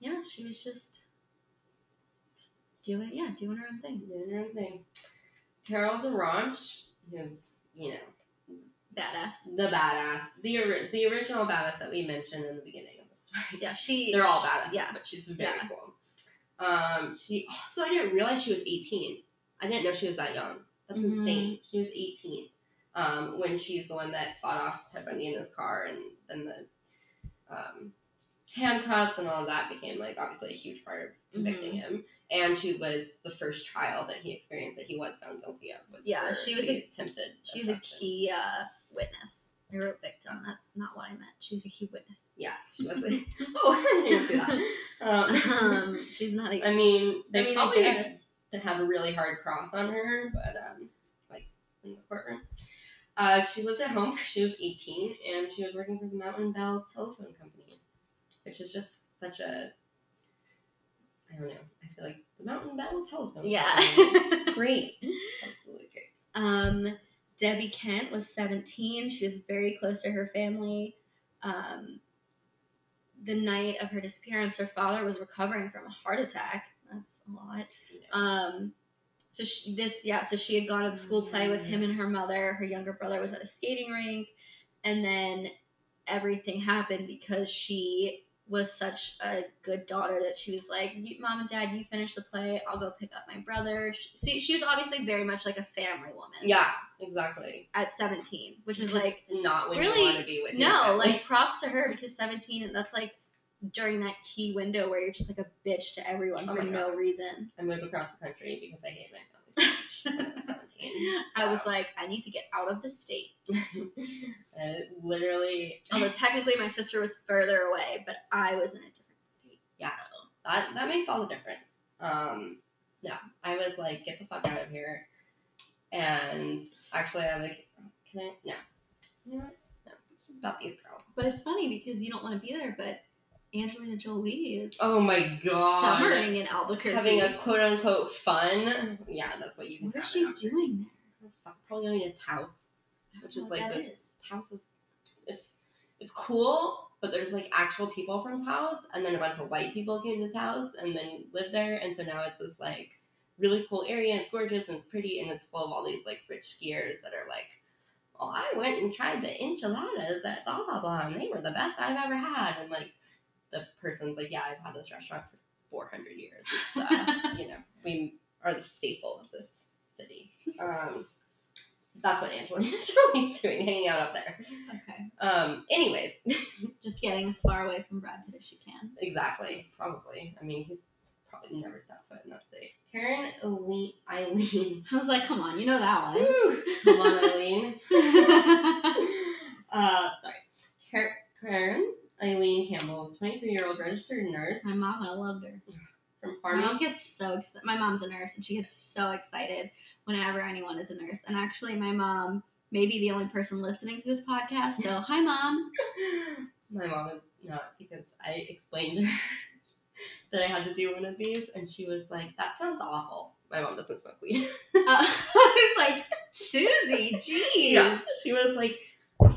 yeah, she was just doing, yeah, doing her own thing. Doing her own thing. Carol DaRonch, who's you know Badass. the badass, the ori- the original badass that we mentioned in the beginning of the story. Yeah, she. They're all she- badass, Yeah. but she's very Yeah. cool. Um, she also I didn't realize she was 18. I didn't know she was that young. That's Mhm. insane. She was 18 um, when she's the one that fought off Ted Bundy in his car, and then the um, handcuffs and all that became like obviously a huge part of convicting Mm-hmm. him. And she was the first trial that he experienced that he was found guilty of. Yeah, she was a- attempted. She was a key uh, witness. I wrote victim. That's not what I meant. She was a key witness. Yeah, she was. A, oh, I didn't see that. Um, Um, she's not a. I mean, they I mean, probably guess. to have a really hard cross on her, but um, like in the courtroom. Uh, she lived at home 'cause she was 18 and she was working for the Mountain Bell Telephone Company, which is just such a I don't know. I feel like the Mountain Bell Telephone. Yeah. Company. great, absolutely great. um, Debbie Kent was 17. She was very close to her family. Um, the night of her disappearance, her father was recovering from a heart attack. That's a lot. Um, so she, this, yeah, so she had gone to the school play with him and her mother. Her younger brother was at a skating rink, and then everything happened because she was such a good daughter that she was like, "Mom and Dad, you finish the play. I'll go pick up my brother." She, she was obviously very much like a family woman. Yeah, exactly. At seventeen, which is like not when really- you want to be with no, like props to her because seventeen, and that's like during that key window where you're just like a bitch to everyone Oh for no reason. I moved across the country because I hate my I was 17. I was so- like, I need to get out of the state. and literally Although technically my sister was further away, but I was in a different state. Yeah. So, that that makes all the difference. Um, yeah, I was like, get the fuck out of here. And actually, I like, can I? No, you know what? No, about these girls. But it's funny because you don't want to be there, but Angelina Jolie is Oh my god, summering in Albuquerque. having a quote unquote fun. Yeah, that's what you. what is she doing there? Probably going to Taos. Which is like is. Taos is it's it's cool, but there's like actual people from Taos, and then a bunch of white people came to Taos and then lived there, and so now it's this like really cool area. And it's gorgeous and it's pretty, and it's full of all these like rich skiers that are like, "Oh, I went and tried the enchiladas at blah blah blah, and they were the best I've ever had." And like the person's like, "Yeah, I've had this restaurant for 400 years. It's, uh, you know, we are the staple of this city." Um, that's what Angelina Jolie's doing, hanging out up there. Okay. Um, anyways, Just getting as far away from Brad Pitt as she can. exactly, probably. I mean, he's probably never stepped foot in that city. Caryn Eileen, Eileen. I was like, come on, you know that one. Woo! Come on, Eileen. Uh, sorry. Caryn Eileen Campbell, 23 year old registered nurse My mom would have loved her. from My mom gets so excited. My mom's a nurse, and she gets so excited whenever anyone is a nurse. And actually, my mom may be the only person listening to this podcast. So, hi, mom. My mom is not because I explained to her that I had to do one of these, and she was like, "That sounds awful." My mom doesn't smoke weed. Uh, I was like, Susie, jeez. yeah, she was like,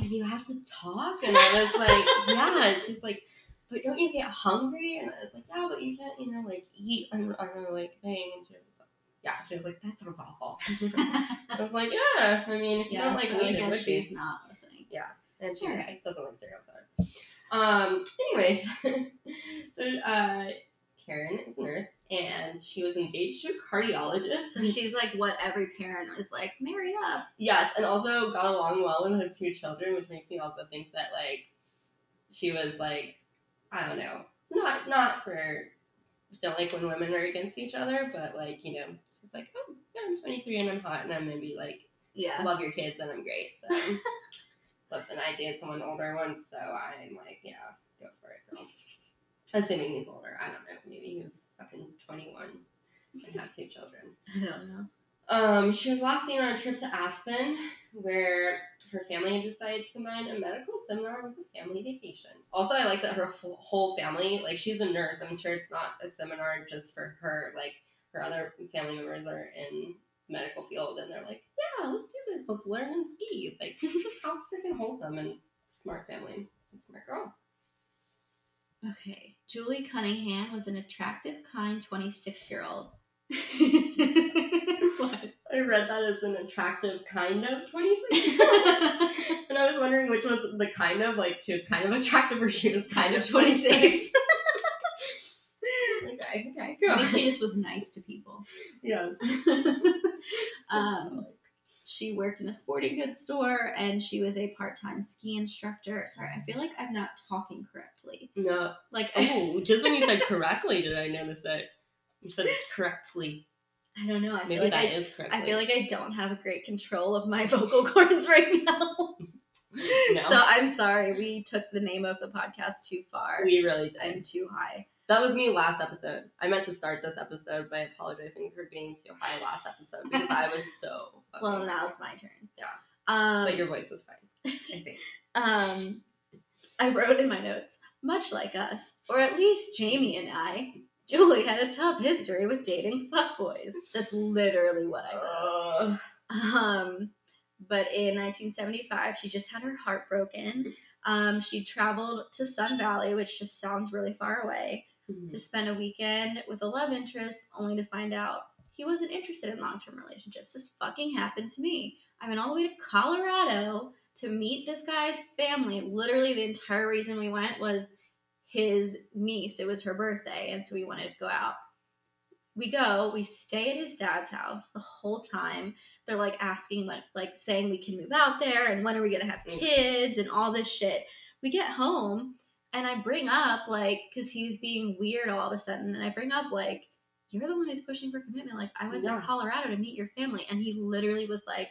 "You have to talk," and I was like, "Yeah." And she's like, "But don't you get hungry?" And I was like, "Yeah, but you can't, you know, like eat on, on a like thing." And she was like, "Yeah." She was like, "That sounds awful." I was like, "Yeah." I mean, if you yeah, don't like so weed, I guess would be." she's not listening. Yeah, and she Okay. doesn't like cereal stars. Um. Anyways, so uh, Caryn is nurse, and she was engaged to a cardiologist. So she's like what every parent is like, marry up. yes, and also got along well with his two children, which makes me also think that like she was like, I don't know, not not for don't like when women are against each other, but like you know, she's like, oh yeah, I'm 23 and I'm hot, and I'm maybe like Yeah. love your kids and I'm great. So listen, I dated someone older once, so I'm like, yeah, go for it, girl. Assuming he's older, I don't know. Maybe he was fucking 21 and had two children. I don't know. Um, she was last seen on a trip to Aspen, where her family had decided to combine a medical seminar with a family vacation. Also, I like that her whole- whole family, like she's a nurse. I'm sure it's not a seminar just for her. Like her other family members are in medical field, and they're like, yeah, let's do this. Let's learn and ski. Like how freaking wholesome and smart family, smart girl. Okay. Julie Cunningham was an attractive, kind 26 year old. what? I read that as an attractive kind of 26. And I was wondering which was the kind of like she was kind of attractive or she was kind of 26. okay, okay, I think she just was nice to people. yes. um, she worked in a sporting goods store and she was a part time ski instructor. Sorry, I feel like I'm not talking correctly. No. Like, Oh, just when you said correctly, did I notice that you said correctly? I don't know. I Maybe feel like that I, is correctly. I feel like I don't have a great control of my vocal cords right now. no, So I'm sorry. We took the name of the podcast too far we really did. and too high. That was me last episode. I meant to start this episode by apologizing for being too high last episode because I was so. Well, now it's my turn. Yeah. Um, But your voice was fine. I think. um, I wrote in my notes, much like us, or at least Jamie and I, Julie had a tough history with dating fuckboys. That's literally what I wrote. Uh, Um, but in 1975, she just had her heart broken. Um, she traveled to Sun Valley, which just sounds really far away, to spend a weekend with a love interest, only to find out he wasn't interested in long term relationships. This fucking happened to me. I went all the way to Colorado to meet this guy's family. Literally, the entire reason we went was his niece. It was her birthday, and so we wanted to go out. We go, we stay at his dad's house the whole time. They're like asking, like, like saying we can move out there and when are we gonna have Mm. kids and all this shit. We get home and I bring up like because he's being weird all of a sudden, and I bring up like you're the one who's pushing for commitment. Like I went Yeah. to Colorado to meet your family, and he literally was like,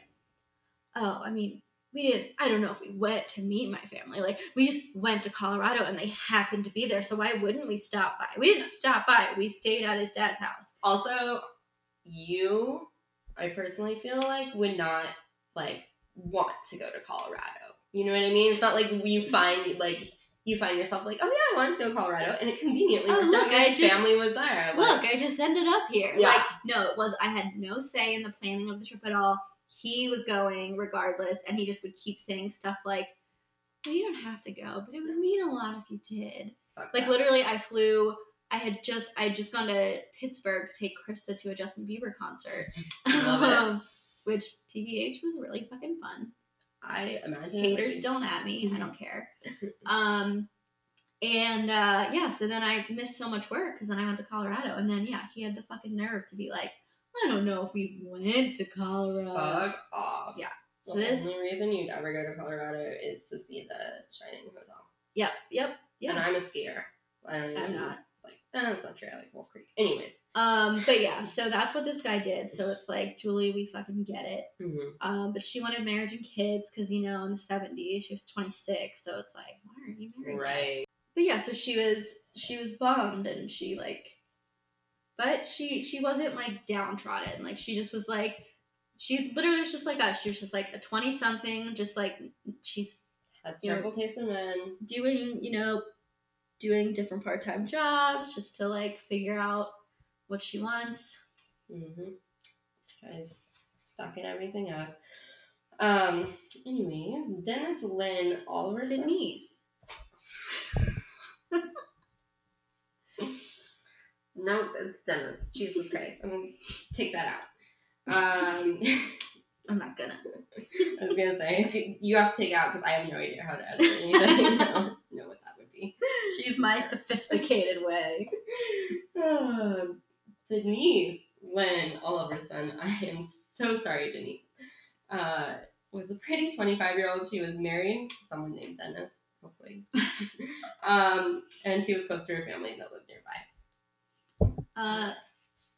"Oh, I mean." We didn't. I don't know if we went to meet my family. Like we just went to Colorado and they happened to be there. So why wouldn't we stop by? We didn't stop by. We stayed at his dad's house. Also, you, I personally feel like would not like want to go to Colorado. You know what I mean? It's not like you find like you find yourself like, oh yeah, I wanted to go to Colorado, and it conveniently Oh, look, I just- family was there. Like, Look, I just ended up here. Yeah. Like, no, it was. I had no say in the planning of the trip at all. He was going regardless, and he just would keep saying stuff like, well, you don't have to go, but it would mean a lot if you did. Fuck Like literally, I flew. I had just I had just gone to Pittsburgh to take Krista to a Justin Bieber concert, Love it. Um, which TBH was really fucking fun. I imagine Haters like, don't at me. I don't care. Um, and uh, yeah, so then I missed so much work because then I went to Colorado, and then yeah, he had the fucking nerve to be like, I don't know if we went to Colorado. Fuck off. Yeah. The So this- only reason you'd ever go to Colorado is to see the Shining Hotel. Yep, yep, Yep. And. I'm a skier. I don't I'm not. Like, eh, that's not true. I like Wolf Creek. Anyways. Um, but yeah, so that's what this guy did. So it's like, Julie, we fucking get it. Mm-hmm. Um, but she wanted marriage and kids because you know in the seventies she was twenty six, so it's like, why aren't you married? yet? Right. But yeah, so she was she was bummed and she like, but she she wasn't like downtrodden. Like she just was like, she literally was just like us. She was just like a twenty something, just like she's Had You know- taste in men. doing you know doing different part time jobs just to like figure out what she wants. Mm-hmm. Try sucking everything up. Um. Anyways, Dennis Lynn Oliver. Denise. No, it's Dennis. Jesus Christ. I'm gonna take that out. Um. I'm not gonna. I was gonna say you have to take out because I have no idea how to edit anything. Know what that would be. She's my sophisticated way. Um, Denise Lynn Oliverson. I am so sorry, Denise. Uh, was a pretty 25 year old. She was married to someone named Dennis, hopefully. um, and she was close to her family that lived nearby. Uh,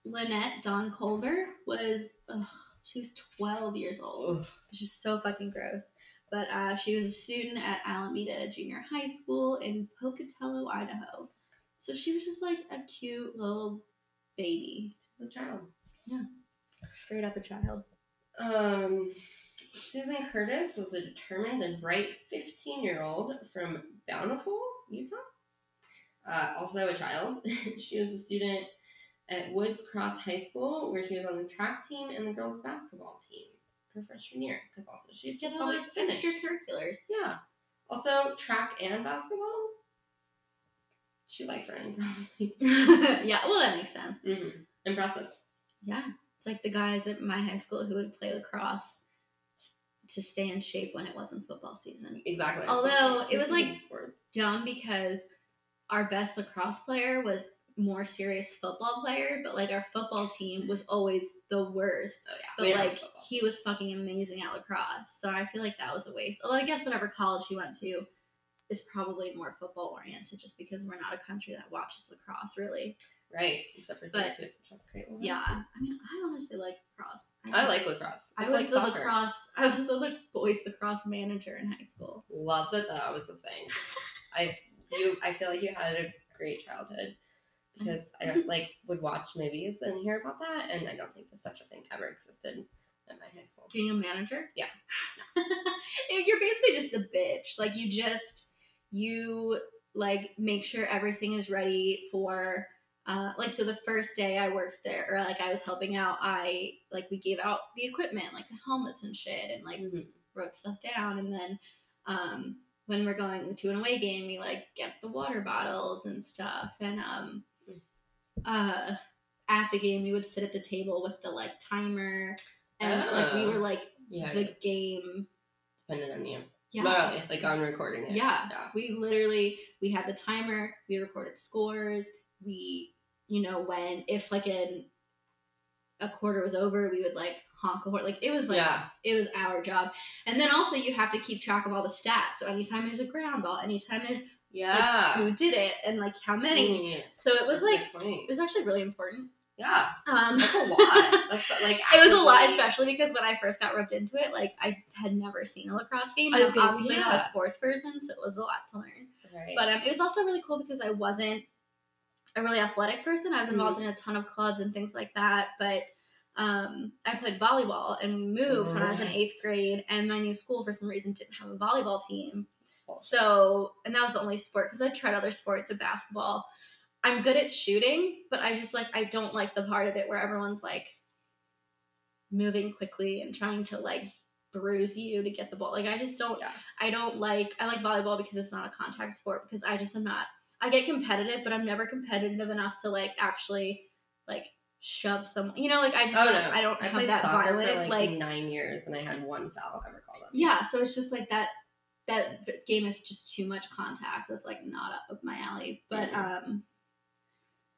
Lynette Dawn Culver was, ugh, she was 12 years old, Ugh. which is so fucking gross. But uh, she was a student at Alameda Junior High School in Pocatello, Idaho. So she was just like a cute little baby, She's a child. Yeah. Straight up a child. Um, Susan Curtis was a determined and bright 15 year old from Bountiful, Utah. Uh, also a child. she was a student at Woods Cross High School, where she was on the track team and the girls' basketball team her freshman year, because also she had just all always those finished. extracurriculars. Yeah. Also, track and basketball. She likes running, probably. yeah, well, that makes sense. hmm Impressive. Yeah, it's like the guys at my high school who would play lacrosse to stay in shape when it wasn't football season. Exactly. Although, it was like- Dumb because our best lacrosse player was more serious football player, but like our football team was always the worst. Oh yeah. But we like he was fucking amazing at lacrosse, so I feel like that was a waste. Although I guess whatever college he went to is probably more football oriented, just because we're not a country that watches lacrosse really. Right, except for But- Syracuse, which great. Yeah, I mean, I honestly like lacrosse. I like lacrosse. I was like the soccer. lacrosse. I was the like, boys lacrosse manager in high school. Love that that was the thing. I you I feel like you had a great childhood because I don't, like would watch movies and hear about that, and I don't think that such a thing ever existed at my high school. Being a manager. Yeah. You're basically just a bitch. Like you just you like make sure everything is ready for. Uh, like so the first day I worked there or like I was helping out I like we gave out the equipment like the helmets and shit and like Mhm. wrote stuff down and then um when we're going to an away game we like get the water bottles and stuff and um uh at the game we would sit at the table with the like timer and like we Oh. were like Yeah, the game depending on you. Yeah Literally, like on recording it. Yeah. Yeah. we literally we had the timer we recorded scores we you know when if like an a quarter was over we would like honk a horn like it was like yeah. it was our job. And then also you have to keep track of all the stats. So anytime there's a ground ball, anytime there's like, Yeah. who did it and like how many. Mm, So it was like it was actually really important. Yeah. Um That's a lot. That's like It was a lot, especially because when I first got roped into it, like I had never seen a lacrosse game. I was I'm obviously not a sports person, so it was a lot to learn. Right. But um, it was also really cool because I wasn't a really athletic person. I was Mm-hmm. involved in a ton of clubs and things like that. But um, I played volleyball and we moved when I was in eighth grade, and my new school for some reason didn't have a volleyball team. So, and that was the only sport because I tried other sports of basketball. I'm good at shooting, but I just like I don't like the part of it where everyone's like moving quickly and trying to like bruise you to get the ball. Like I just don't. Yeah. I don't like. I like volleyball because it's not a contact sport. Because I just am not. I get competitive, but I'm never competitive enough to like actually like shove someone. You know, like I just Oh don't. no, I don't I have played that violent like, like nine years, and I had one foul ever called on. yeah. So it's just like that. That game is just too much contact. That's like not up my alley. But Mhm. um,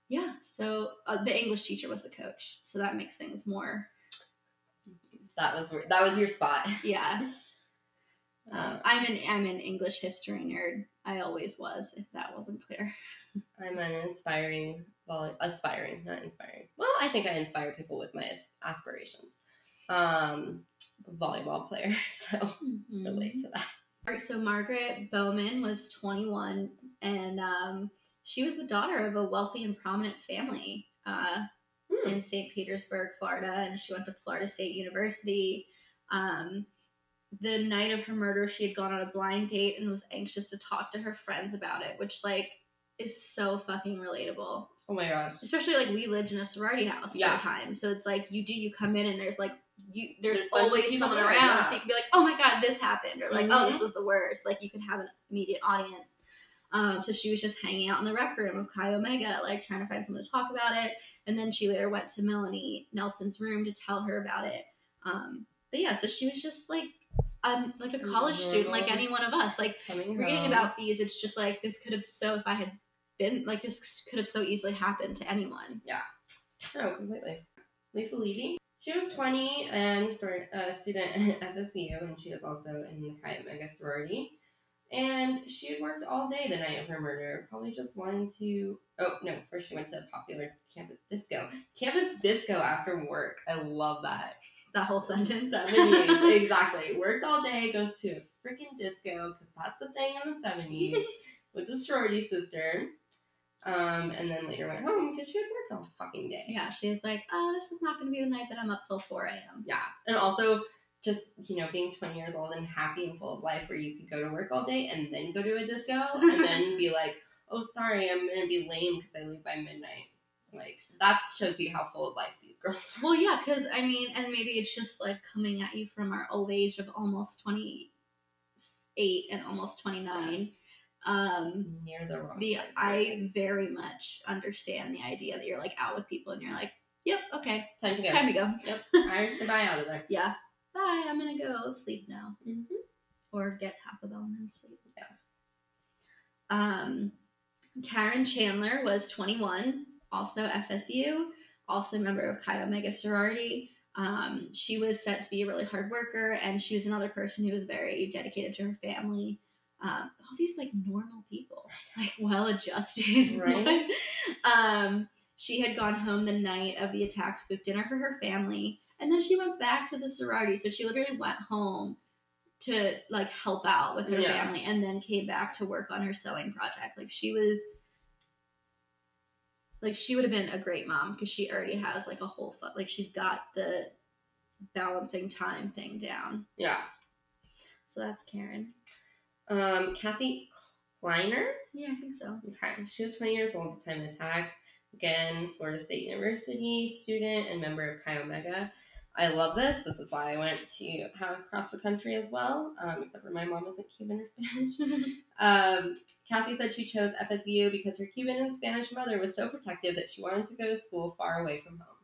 yeah. So uh, the English teacher was the coach, so that makes things more That was that was your spot. yeah. Um, Uh, I'm an I'm an English history nerd. I always was. If that wasn't clear. I'm an inspiring, well, aspiring, not inspiring. Well, I think I inspire people with my aspirations. Um, volleyball player, so relate to that. Alright, So Margaret Bowman was 21, and um, she was the daughter of a wealthy and prominent family uh, Hmm. in St. Petersburg, Florida, and she went to Florida State University. Um, the night of her murder, she had gone on a blind date and was anxious to talk to her friends about it, which like is so fucking relatable. Oh my gosh. Especially like we lived in a sorority house Yeah. for a time, so it's like you do you come in and there's like you there's, There's a bunch of always someone around, yeah. so you can be like, oh my god, this happened, or like, oh, this Mhm. was the worst. Like you could have an immediate audience. Um, so she was just hanging out in the rec room of Chi Omega, like trying to find someone to talk about it. And then she later went to Melanie Nelson's room to tell her about it. Um, but yeah, so she was just like um like a college student, like any one of us. Like Coming reading home. about these, it's just like this could have so if I had been like this could have so easily happened to anyone. Yeah. No, completely. Lisa Levy. She was 20 and a student at FSU, and she was also in the Chi Omega sorority. And she had worked all day the night of her murder, probably just wanting to. Oh, no, first she went to a popular campus disco. Campus disco after work. I love that. That whole sentence. 70s, exactly. Worked all day, goes to a freaking disco, because that's the thing in the 70s, with the sorority sister. Um, and then later went home because she had worked all fucking day. Yeah, she's like, oh, this is not going to be the night that I'm up till 4 a.m. Yeah, and also just you know being 20 years old and happy and full of life, where you could go to work all day and then go to a disco and then be like, oh sorry, I'm gonna be lame because I leave by midnight. Like that shows you how full of life these girls are. Well, yeah, because I mean, and maybe it's just like coming at you from our old age of almost 28 and almost 29. Um, Near the wrong. the I very much understand the idea that you're like out with people and you're like, yep, okay, time to go. time to go. Yep, Irish goodbye out of there. Yeah, bye. I'm gonna go sleep now, Mm-hmm. or get Taco Bell and then sleep. Yes. Um, Karen Chandler was 21, also FSU, also a member of Chi Omega sorority. Um, she was set to be a really hard worker, and she was another person who was very dedicated to her family. Um, all these like normal people, like well adjusted, Right. um, she had gone home the night of the attack to cook dinner for her family, and then she went back to the sorority. So she literally went home to like help out with her Yeah. family, and then came back to work on her sewing project. Like she was, like she would have been a great mom because she already has like a whole fu- like she's got the balancing time thing down. Yeah. So that's Karen. Um, Kathy Kleiner. Yeah, I think so. Okay, she was 20 years old at the time of attack. Again, Florida State University student and member of Chi Omega. I love this. This is why I went to how across the country as well, um, except for my mom wasn't Cuban or Spanish. um, Kathy said she chose FSU because her Cuban and Spanish mother was so protective that she wanted to go to school far away from home.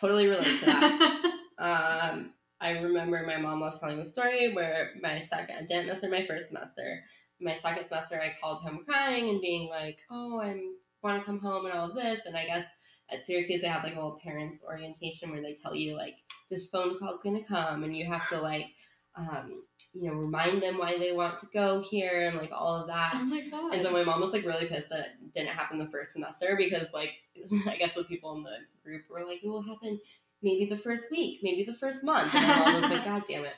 Totally relate to that. Um, I remember my mom was telling the story where my second, I didn't miss my first semester. My second semester, I called home crying and being like, "Oh, I want to come home and all of this." And I guess at Syracuse, they have like a little parents orientation where they tell you like this phone call is gonna come, and you have to like, um, you know, remind them why they want to go here and like all of that. oh my god. And so my mom was like really pissed that it didn't happen the first semester because like I guess the people in the group were like, it will happen maybe the first week, maybe the first month. And my mom was like, God damn it.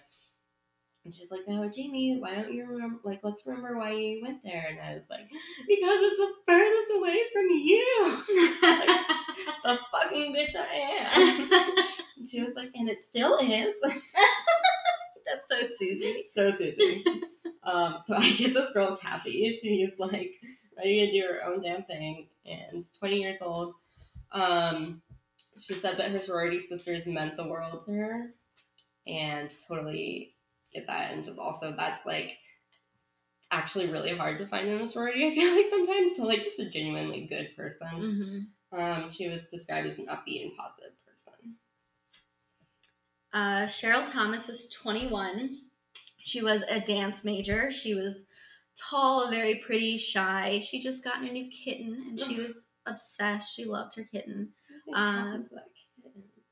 And she was like, No, Jamie, why don't you remember like let's remember why you went there? And I was like, Because it's the furthest away from you. the fucking bitch I am. And she was like, and it still is. That's so Susie. so Susie. um, so I get this girl Kathy. She's like ready to do her own damn thing, and 20 years old. Um, she said that her sorority sisters meant the world to her. and totally get that. And just also that's like actually really hard to find in a sorority. I feel like sometimes so like just a genuinely good person. Um, she was described as an upbeat and positive person. Uh, Cheryl Thomas was 21. She was a dance major. She was tall, very pretty, shy. She just got a new kitten and she was obsessed. She loved her kitten. What Um, kitten?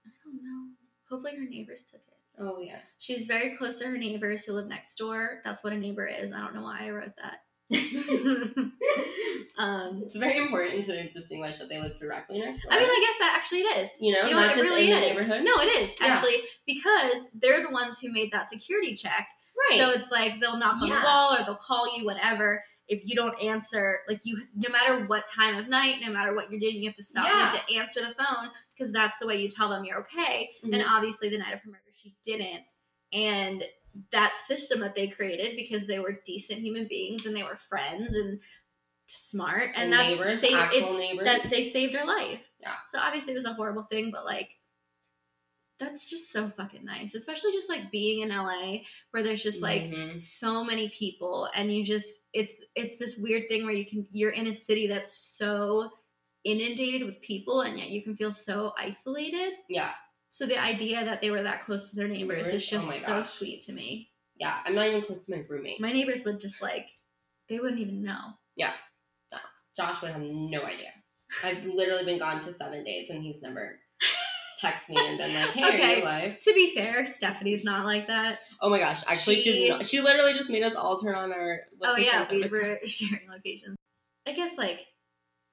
I don't know. Hopefully her neighbors took it. Oh yeah. She's very close to her neighbors who live next door. That's what a neighbor is. I don't know why I wrote that. um, It's very important to distinguish that they live directly next door. I mean, I guess that actually it is. you know, You know not what? It really in the is. neighborhood. No, it is Yeah. actually because they're the ones who made that security check. right. So it's like they'll knock on Yeah. the wall or they'll call you, whatever. If you don't answer, like you, no matter what time of night, no matter what you're doing, you have to stop. You have to answer the phone because that's the way you tell them you're okay. And Mhm. obviously, the night of her murder, she didn't. And that system that they created because they were decent human beings and they were friends and smart and, And that's neighbors, saved, it's neighbors. that they saved her life. Yeah. So obviously it was a horrible thing, but like that's just so fucking nice, especially just like being in LA where there's just like Mhm. so many people and you just it's it's this weird thing where you can you're in a city that's so inundated with people and yet you can feel so isolated. yeah, So the idea that they were that close to their neighbors is just Oh so sweet to me. yeah. I'm not even close to my roommate. My neighbors would just like they wouldn't even know. Yeah. no. Josh would have no idea. I've literally been gone for seven days and he's never texted me and been like, "Hey, are Okay. you alive?" To be fair, Stephanie's not like that. Oh my gosh! Actually, she She- not, she literally just made us all turn on our. Oh yeah, we were sharing locations. I guess like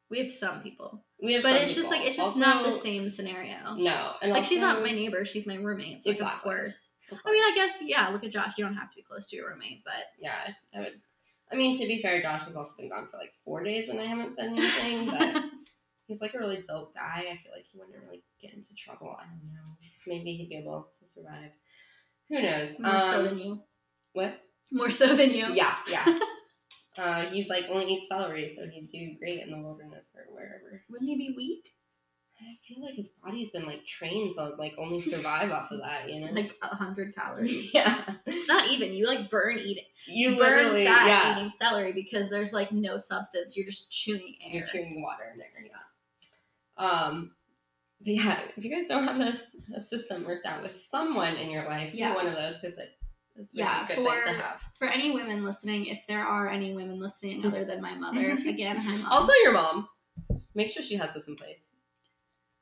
we have some people, We have but it's just like it's just not the same scenario. No, and Like she's not my neighbor; she's my roommate. So like, of course. I mean, I guess yeah. Look at Josh. You don't have to be close to your roommate, but yeah, I would. I mean, to be fair, Josh has also been gone for like four days, and I haven't said anything. But he's like a really built guy. I feel like he wouldn't really get into trouble. I don't know. Maybe he'd be able to survive. Who knows? more so Um, than you. What? More so than you. Yeah, yeah. uh, he'd like only eat celery, so he'd do great in the wilderness or wherever. Wouldn't he be weak? I feel like his body's been like trained to like only survive off of that, you know? Like a hundred calories. yeah, Not even. You like burn eating. you burn fat yeah. eating celery because there's like no substance. You're just chewing air. You're chewing water in there, yeah. Um, but yeah, if you guys don't have a, a system worked out with someone in your life, Yeah. do one of those because it, it's Yeah, really good thing to for-. For any women listening, if there are any women listening other than my mother, again, hi mom. Also, your mom. Make sure she has this in place.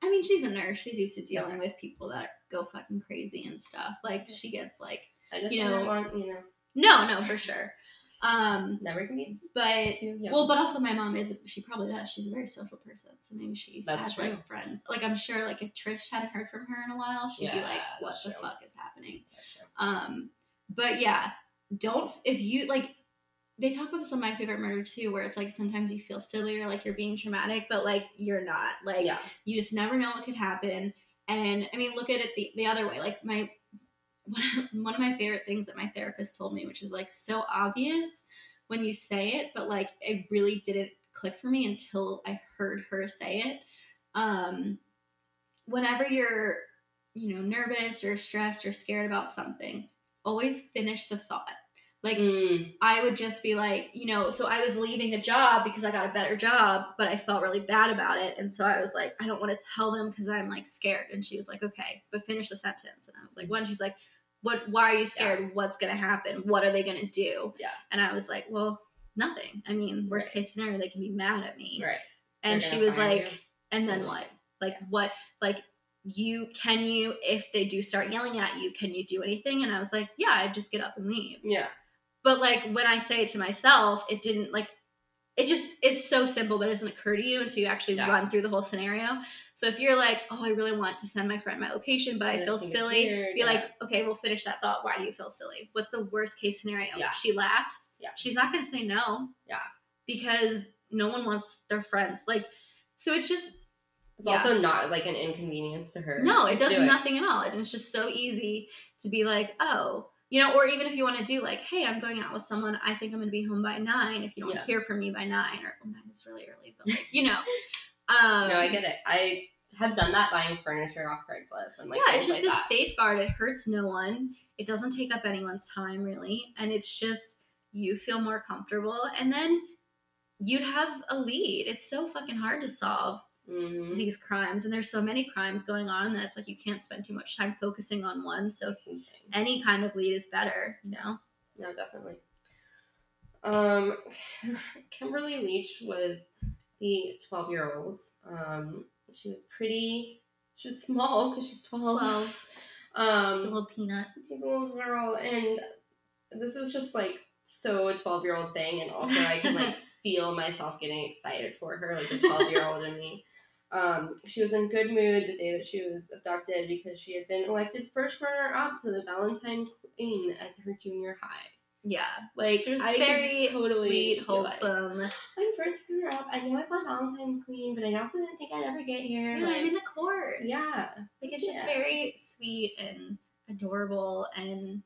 I mean, she's a nurse. She's used to dealing with people that go fucking crazy and stuff. Like she gets like, I just You know- want, you know, no, no, for sure. Um, never can be but well, but also my mom is. She probably does. She's a very social person, so maybe she That's has true. like friends. Like I'm sure, like if Trish hadn't heard from her in a while, she'd be like, "What the true. fuck is happening?" Um, but yeah, don't if you like. They talk about this on my favorite murder too, where it's like sometimes you feel silly or like you're being traumatic, but like you're not. Like yeah. you just never know what could happen. And I mean, look at it the, the other way. Like my one of my favorite things that my therapist told me, which is like so obvious when you say it, but like it really didn't click for me until I heard her say it. Um, whenever you're, you know, nervous or stressed or scared about something, always finish the thought. Like Mm, I would just be like, you know, so I was leaving a job because I got a better job, but I felt really bad about it. And so I was like, I don't want to tell them because I'm like scared. And she was like, okay, but finish the sentence. And I was like, one, she's like, what, why are you scared? What's going to happen? What are they going to do? Yeah. And I was like, well, nothing. I mean, worst Right. case scenario, they can be mad at me. right. And They're she was like, you. and then Mhm. what? Like, Yeah. what, like, you, can you, if they do start yelling at you, can you do anything? And I was like, yeah, I'd just get up and leave. Yeah. But like when I say it to myself, it didn't like it just it's so simple, but it doesn't occur to you until you actually Yeah. run through the whole scenario. So if you're like, oh, I really want to send my friend my location, but I I feel silly, weird, be yeah. like, okay, we'll finish that thought. Why do you feel silly? What's the worst case scenario? Yeah. She laughs. Yeah. She's not gonna say no. Yeah. Because no one wants their friends. Like so it's just It's Yeah. also not like an inconvenience to her. no, it does do nothing at all. And it's just so easy to be like, oh, you know, or even if you want to do like, hey, I'm going out with someone, I think I'm going to be home by nine. If you don't Yeah. hear from me by nine, or well, nine is really early, but like, you know, um, No, I get it. I have done that buying furniture off Craigslist and like yeah, it's just like a that. safeguard. It hurts no one. It doesn't take up anyone's time really, and it's just you feel more comfortable, and then you'd have a lead. It's so fucking hard to solve Mhm. these crimes, and there's so many crimes going on that it's like you can't spend too much time focusing on one. So any kind of lead is better, you know. No, definitely. Um, Kimberly Leach was the 12 year old. Um, she was pretty, she was small because she's 12. Well, Um, little peanut. she's a little girl, and this is just like so a 12 year old thing, and also I can like feel myself getting excited for her, like the 12 year old in me. Um, she was in good mood the day that she was abducted because she had been elected first runner up to the Valentine Queen at her junior high. Yeah, Like she was I very totally sweet, like, wholesome. I'm first runner up. I know it's not Valentine Queen, but I also didn't think I'd ever get here. Yeah, like, I'm in the court. yeah, Like it's just very sweet and adorable, and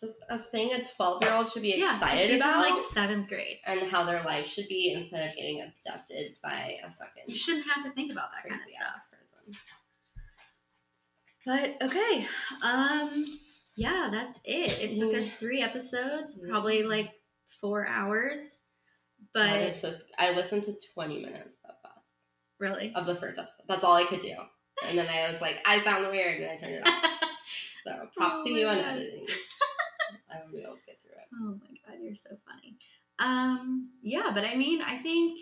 just a thing a 12 year old should be yeah, excited she's about. in like seventh grade. and how their life should be instead of getting abducted by a fucking You shouldn't have to think about that kind of stuff. person. But okay, um, yeah, that's it. It took us three episodes, probably like four hours. But it's just, I listened to 20 minutes of that, really, of the first episode. That's all I could do. And then I was like, I sound weird, and I turned it off. So props Oh to you on God. editing. I would be able to get through it. Oh my god, you're so funny. Um, yeah, but I mean, I think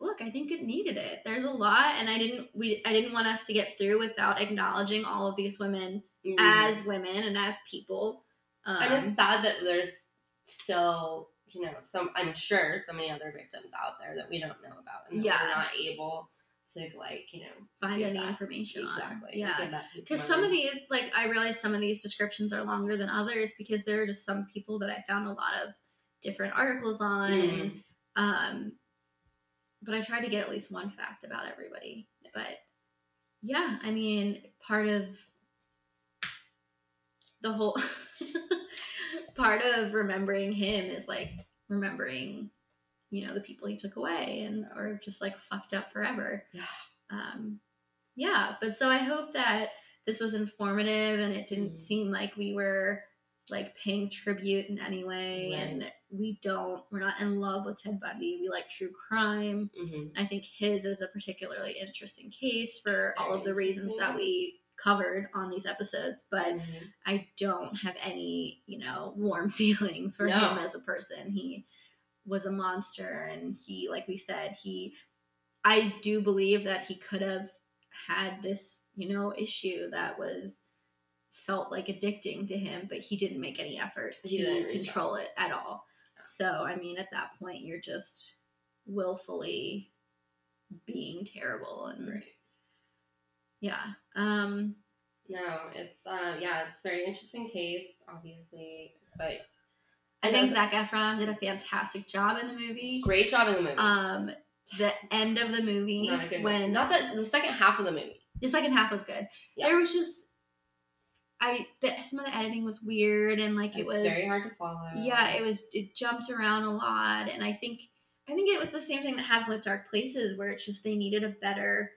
look, I think it needed it. There's a lot and I didn't we I didn't want us to get through without acknowledging all of these women Mhm. as women and as people. Um, and it's sad that there's still, you know, some. I'm sure so many other victims out there that we don't know about, and Yeah. we're not able to like, you know, find any that- information on. exactly. Yeah. Because some of these, like, I realize some of these descriptions are longer than others because there are just some people that I found a lot of different articles on, Mm-hmm. and um, but I tried to get at least one fact about everybody. But yeah, I mean, part of the whole part of remembering him is like remembering, you know, the people he took away and or just like fucked up forever. Yeah. Um, yeah, but so I hope that this was informative and it didn't Mhm. seem like we were like paying tribute in any way Right. and we don't we're not in love with Ted Bundy. We like true crime. Mhm. I think his is a particularly interesting case for all of the reasons that we covered on these episodes, but Mhm. I don't have any, you know, warm feelings for No. him as a person. He was a monster and he like we said, he I do believe that he could have had this, you know, issue that was felt like addicting to him, but he didn't make any effort to control it at all. So, I mean, at that point you're just willfully being terrible and Right. yeah. Um No, it's uh yeah, it's a very interesting case, obviously, but I think Zac Efron did a fantastic job in the movie. great job in the movie. Um, the end of the movie not a good when movie. not the the second half of the movie. the second half was good. Yeah. There was just I the, some of the editing was weird and like it was very hard to follow. yeah it was it jumped around a lot and I think I think it was the same thing that happened with Dark Places where it's just they needed a better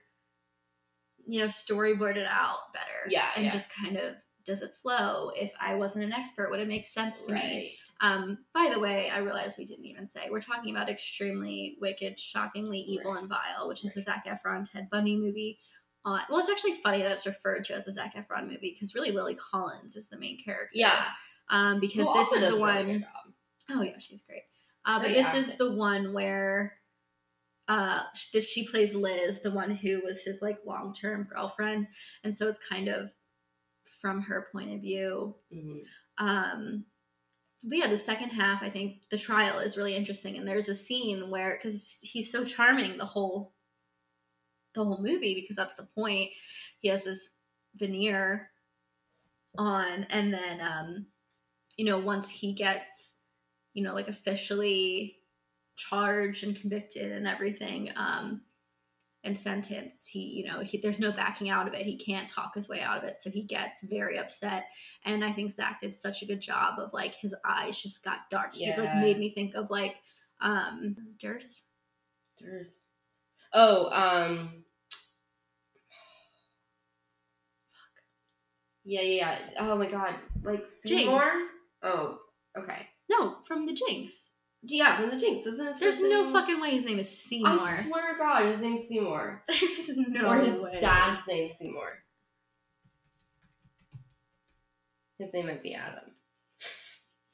you know storyboarded out better Yeah, and yeah. just kind of does it flow if I wasn't an expert would it make sense to me right. Um, by the way, I realized we didn't even say we're talking about extremely wicked, shockingly evil Right. and vile, which is the Zac Efron Ted Bundy movie. Uh, well, it's actually funny that it's referred to as a Zac Efron movie because really Lily Collins is the main character. Yeah. Um, because Who this is the really one job. oh yeah, she's great. Uh, but this is the one where uh, this she plays Liz, the one who was his like long term girlfriend, and so it's kind of from her point of view Mhm. um but yeah the second half i think the trial is really interesting and there's a scene where because he's so charming the whole the whole movie because that's the point. He has this veneer on and then um you know once he gets you know like officially charged and convicted and everything um and sentenced. He, you know, he, there's no backing out of it. He can't talk his way out of it. So he gets very upset. And I think Zac did such a good job of like his eyes just got dark. Yeah. He like made me think of like um Durst. Durst. Oh, um Fuck. Yeah, yeah, yeah. Oh my god. Like Jinx. Oh, okay. No, from the Jinx. Yeah, from the Jinx, isn't his There's first no name- fucking way his name is Seymour. I swear to God, his name's Seymour. There's no or his way. dad's name's Seymour. His name might be Adam.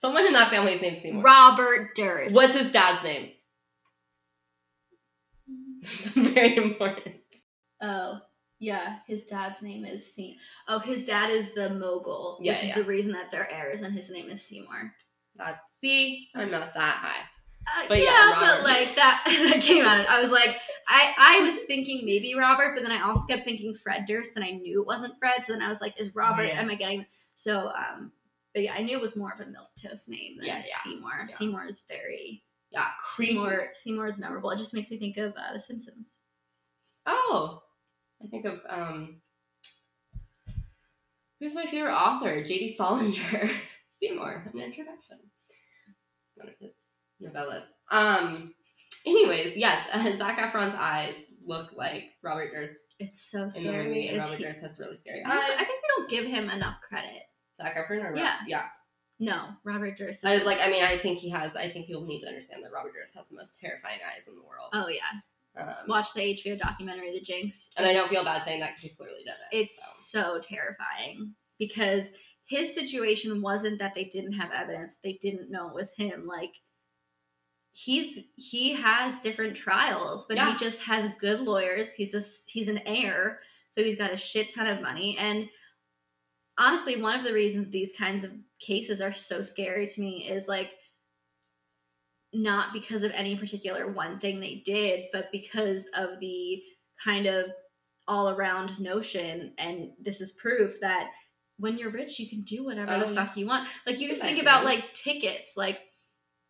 Someone in that family's name's Seymour. Robert Durst. What's his dad's name? It's very important. Oh, yeah. His dad's name is Seymour. Oh, his dad is the mogul, Yeah, which is yeah. the reason that they're heirs, and his name is Seymour. That, see, I'm not that high. Uh, But yeah, yeah, but like that, that came out. I was like, I I was thinking maybe Robert, but then I also kept thinking Fred Durst, and I knew it wasn't Fred. So then I was like, is Robert? Yeah. Am I getting? So um, but yeah, I knew it was more of a milk toast name than Yeah. Seymour. Seymour is very Yeah, Seymour. Seymour is memorable. It just makes me think of uh, The Simpsons. Oh, I think of um, who's my favorite author? J.D. Salinger. Seymour, an introduction. One of his novellas. Um. Anyways, yes, uh, Zac Efron's eyes look like Robert Durst It's so in the scary. movie, and It's, Robert Durst has really scary I, I think we don't give him enough credit. Zac Efron, or Yeah. yeah. No, Robert Durst. Is I was like, I mean, I think he has. I think people need to understand that Robert Durst has the most terrifying eyes in the world. oh yeah, Um, watch the HBO documentary The Jinx. and I don't feel bad saying that because he clearly did it. It's so terrifying because his situation wasn't that they didn't have evidence; they didn't know it was him. Like he's he has different trials, but Yeah. he just has good lawyers. He's this he's an heir, so he's got a shit ton of money. And honestly, one of the reasons these kinds of cases are so scary to me is like not because of any particular one thing they did, but because of the kind of all around notion. And this is proof that when you're rich, you can do whatever the Oh, fuck you want. Like you just think about like tickets, like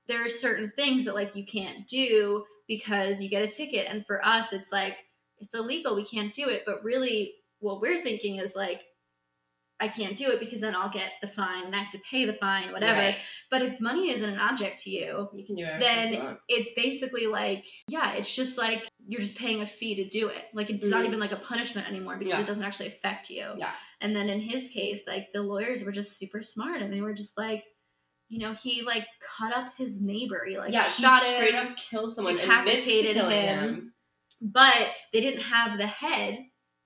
there are certain things that like you can't do because you get a ticket. And for us, it's like it's illegal. We can't do it. But really, what we're thinking is like, I can't do it because then I'll get the fine and I have to pay the fine, whatever. Right. But if money isn't an object to you, You can do whatever then it's basically like yeah it's just like you're just paying a fee to do it like it's not Mhm. even like a punishment anymore because Yeah. it doesn't actually affect you Yeah. and then in his case like the lawyers were just super smart and they were just like you know he like cut up his neighbor he like yeah, shot he straight him up killed someone, decapitated killing him. but they didn't have the head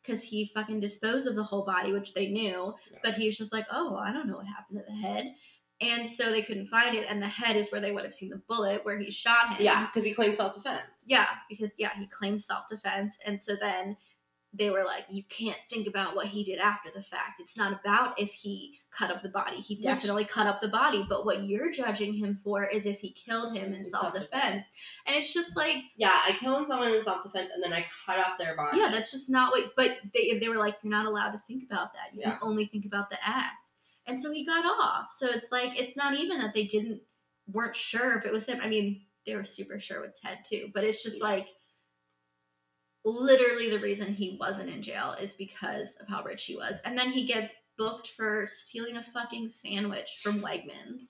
because he fucking disposed of the whole body which they knew Yeah. but he was just like oh i don't know what happened to the head and so they couldn't find it and the head is where they would have seen the bullet where he shot him Yeah, because he claimed self defense. yeah, because yeah, he claimed self defense, and so then they were like, you can't think about what he did after the fact. It's not about if he cut up the body. He Which- definitely cut up the body, but what you're judging him for is if he killed him in self defense, self-defense. and it's just like, Yeah, I killed someone in self defense and then I cut off their body. yeah, that's just not what. But they they were like, you're not allowed to think about that. You Yeah. can only think about the act, and so he got off. So it's like it's not even that they didn't weren't sure if it was him. I mean, they were super sure with Ted too, but it's just Yeah. like literally the reason he wasn't in jail is because of how rich he was. And then he gets booked for stealing a fucking sandwich from Wegmans.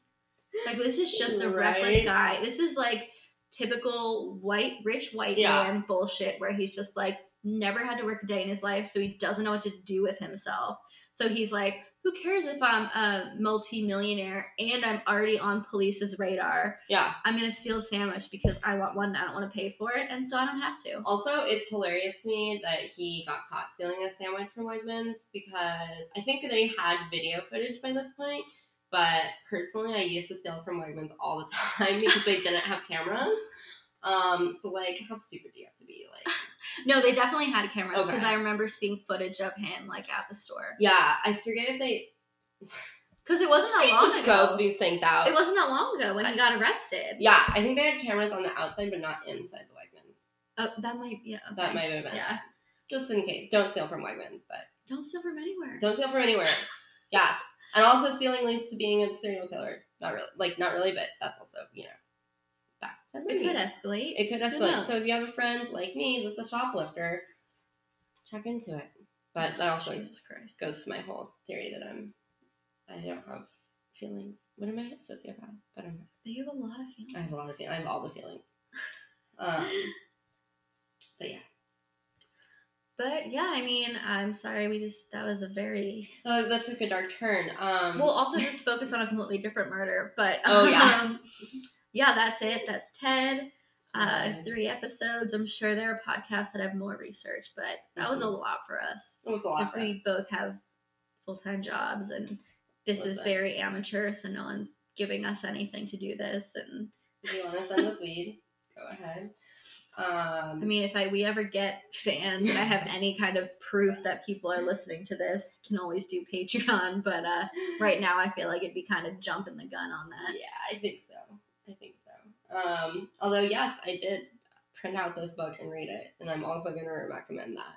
Like this is just a reckless guy. This is like typical white rich white Yeah. man bullshit where he's just like never had to work a day in his life so he doesn't know what to do with himself. So he's like who cares if I'm a multi-millionaire and I'm already on police's radar? Yeah. I'm gonna steal a sandwich because I want one and I don't want to pay for it, and so I don't have to. Also, it's hilarious to me that he got caught stealing a sandwich from Wegmans because I think they had video footage by this point. But personally, I used to steal from Wegmans all the time because they didn't have cameras. Um, so like, how stupid do you have to be? Like, No, they definitely had cameras because Okay. I remember seeing footage of him like at the store. yeah, I forget if they Because it wasn't I that long scope ago. these things out. It wasn't that long ago when he got arrested. yeah, I think they had cameras on the outside, but not inside the Wegmans. Oh, that might be. yeah. That might have been. Yeah. Just in case, don't steal from Wegmans, but Don't steal from anywhere. Don't steal from anywhere. yeah. And also stealing leads to being a serial killer. Not really like not really, but that's also, you know. It could escalate. It could escalate. So if you have a friend like me that's a shoplifter, check into it. But that also Jesus Christ. goes to my whole theory that I'm I don't have feelings. What am I? A sociopath? But I'm not. But you have a lot of feelings. I have a lot of feelings. I have all the feelings. Um but yeah. But yeah, I mean, I'm sorry. We just that was a very Oh, that took a dark turn. Um, we'll also just focus on a completely different murder. But Oh, yeah. Yeah, that's it. That's Ted. Uh, three episodes. I'm sure there are podcasts that have more research, but that was a lot for us. it was a lot. Because For us. we both have full time jobs, and this is very amateur, so no one's giving us anything to do this. And If you want to send us weed, go ahead. Um, I mean, if I we ever get fans and I have any kind of proof that people are listening to this, can always do Patreon. But uh, right now, I feel like it'd be kind of jumping the gun on that. Yeah, I think. I think so. Um, although, yes, I did print out this book and read it, and I'm also going to recommend that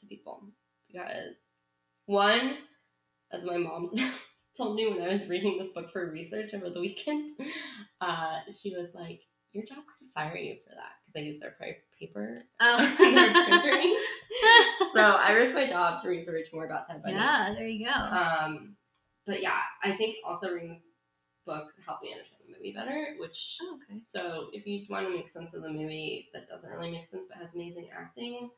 to people because, one, as my mom told me when I was reading this book for research over the weekend, uh, she was like, "Your job could fire you for that because I use their paper Oh, their printer. So I risked my job to research more about Ted Bundy. yeah, there you go. Um, but yeah, I think also reading this book helped me understand movie better. Which Oh, okay. so if you want to make sense of the movie that doesn't really make sense but has amazing acting,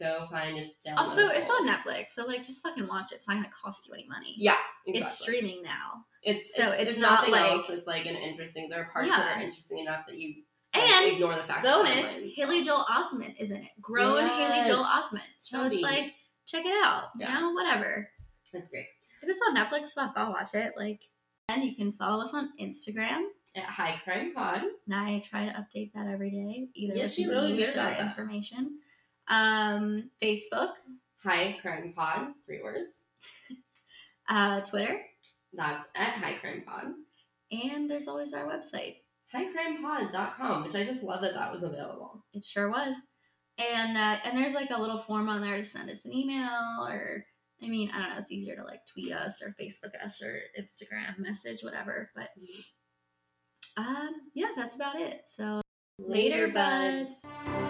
go find it. Also, it's on. Netflix, so like just fucking watch it. It's not gonna cost you any money. Yeah, It's streaming now. It's so it's, it's not like- else, it's like an interesting. There are parts that are interesting enough that you like, And ignore the fact. bonus, Haley. Joel Osment is in it. Grown Haley Joel Osment. So Chubby. it's like, check it out. You know, whatever. That's great. If it's on Netflix, fuck, I'll watch it. Like, and you can follow us on Instagram. At High Crime Pod. And I try to update that every day, either Yes, you're really good about that. information. Um, Facebook, High Crime Pod. Three words. uh, Twitter, That's at High Crime Pod. and there's always our website. highcrimepod.com, which I just love that that was available. It sure was. And uh, and there's like a little form on there to send us an email or I mean, I don't know, it's easier to like tweet us or Facebook us or Instagram message, whatever. But um yeah, that's about it. So later, buds.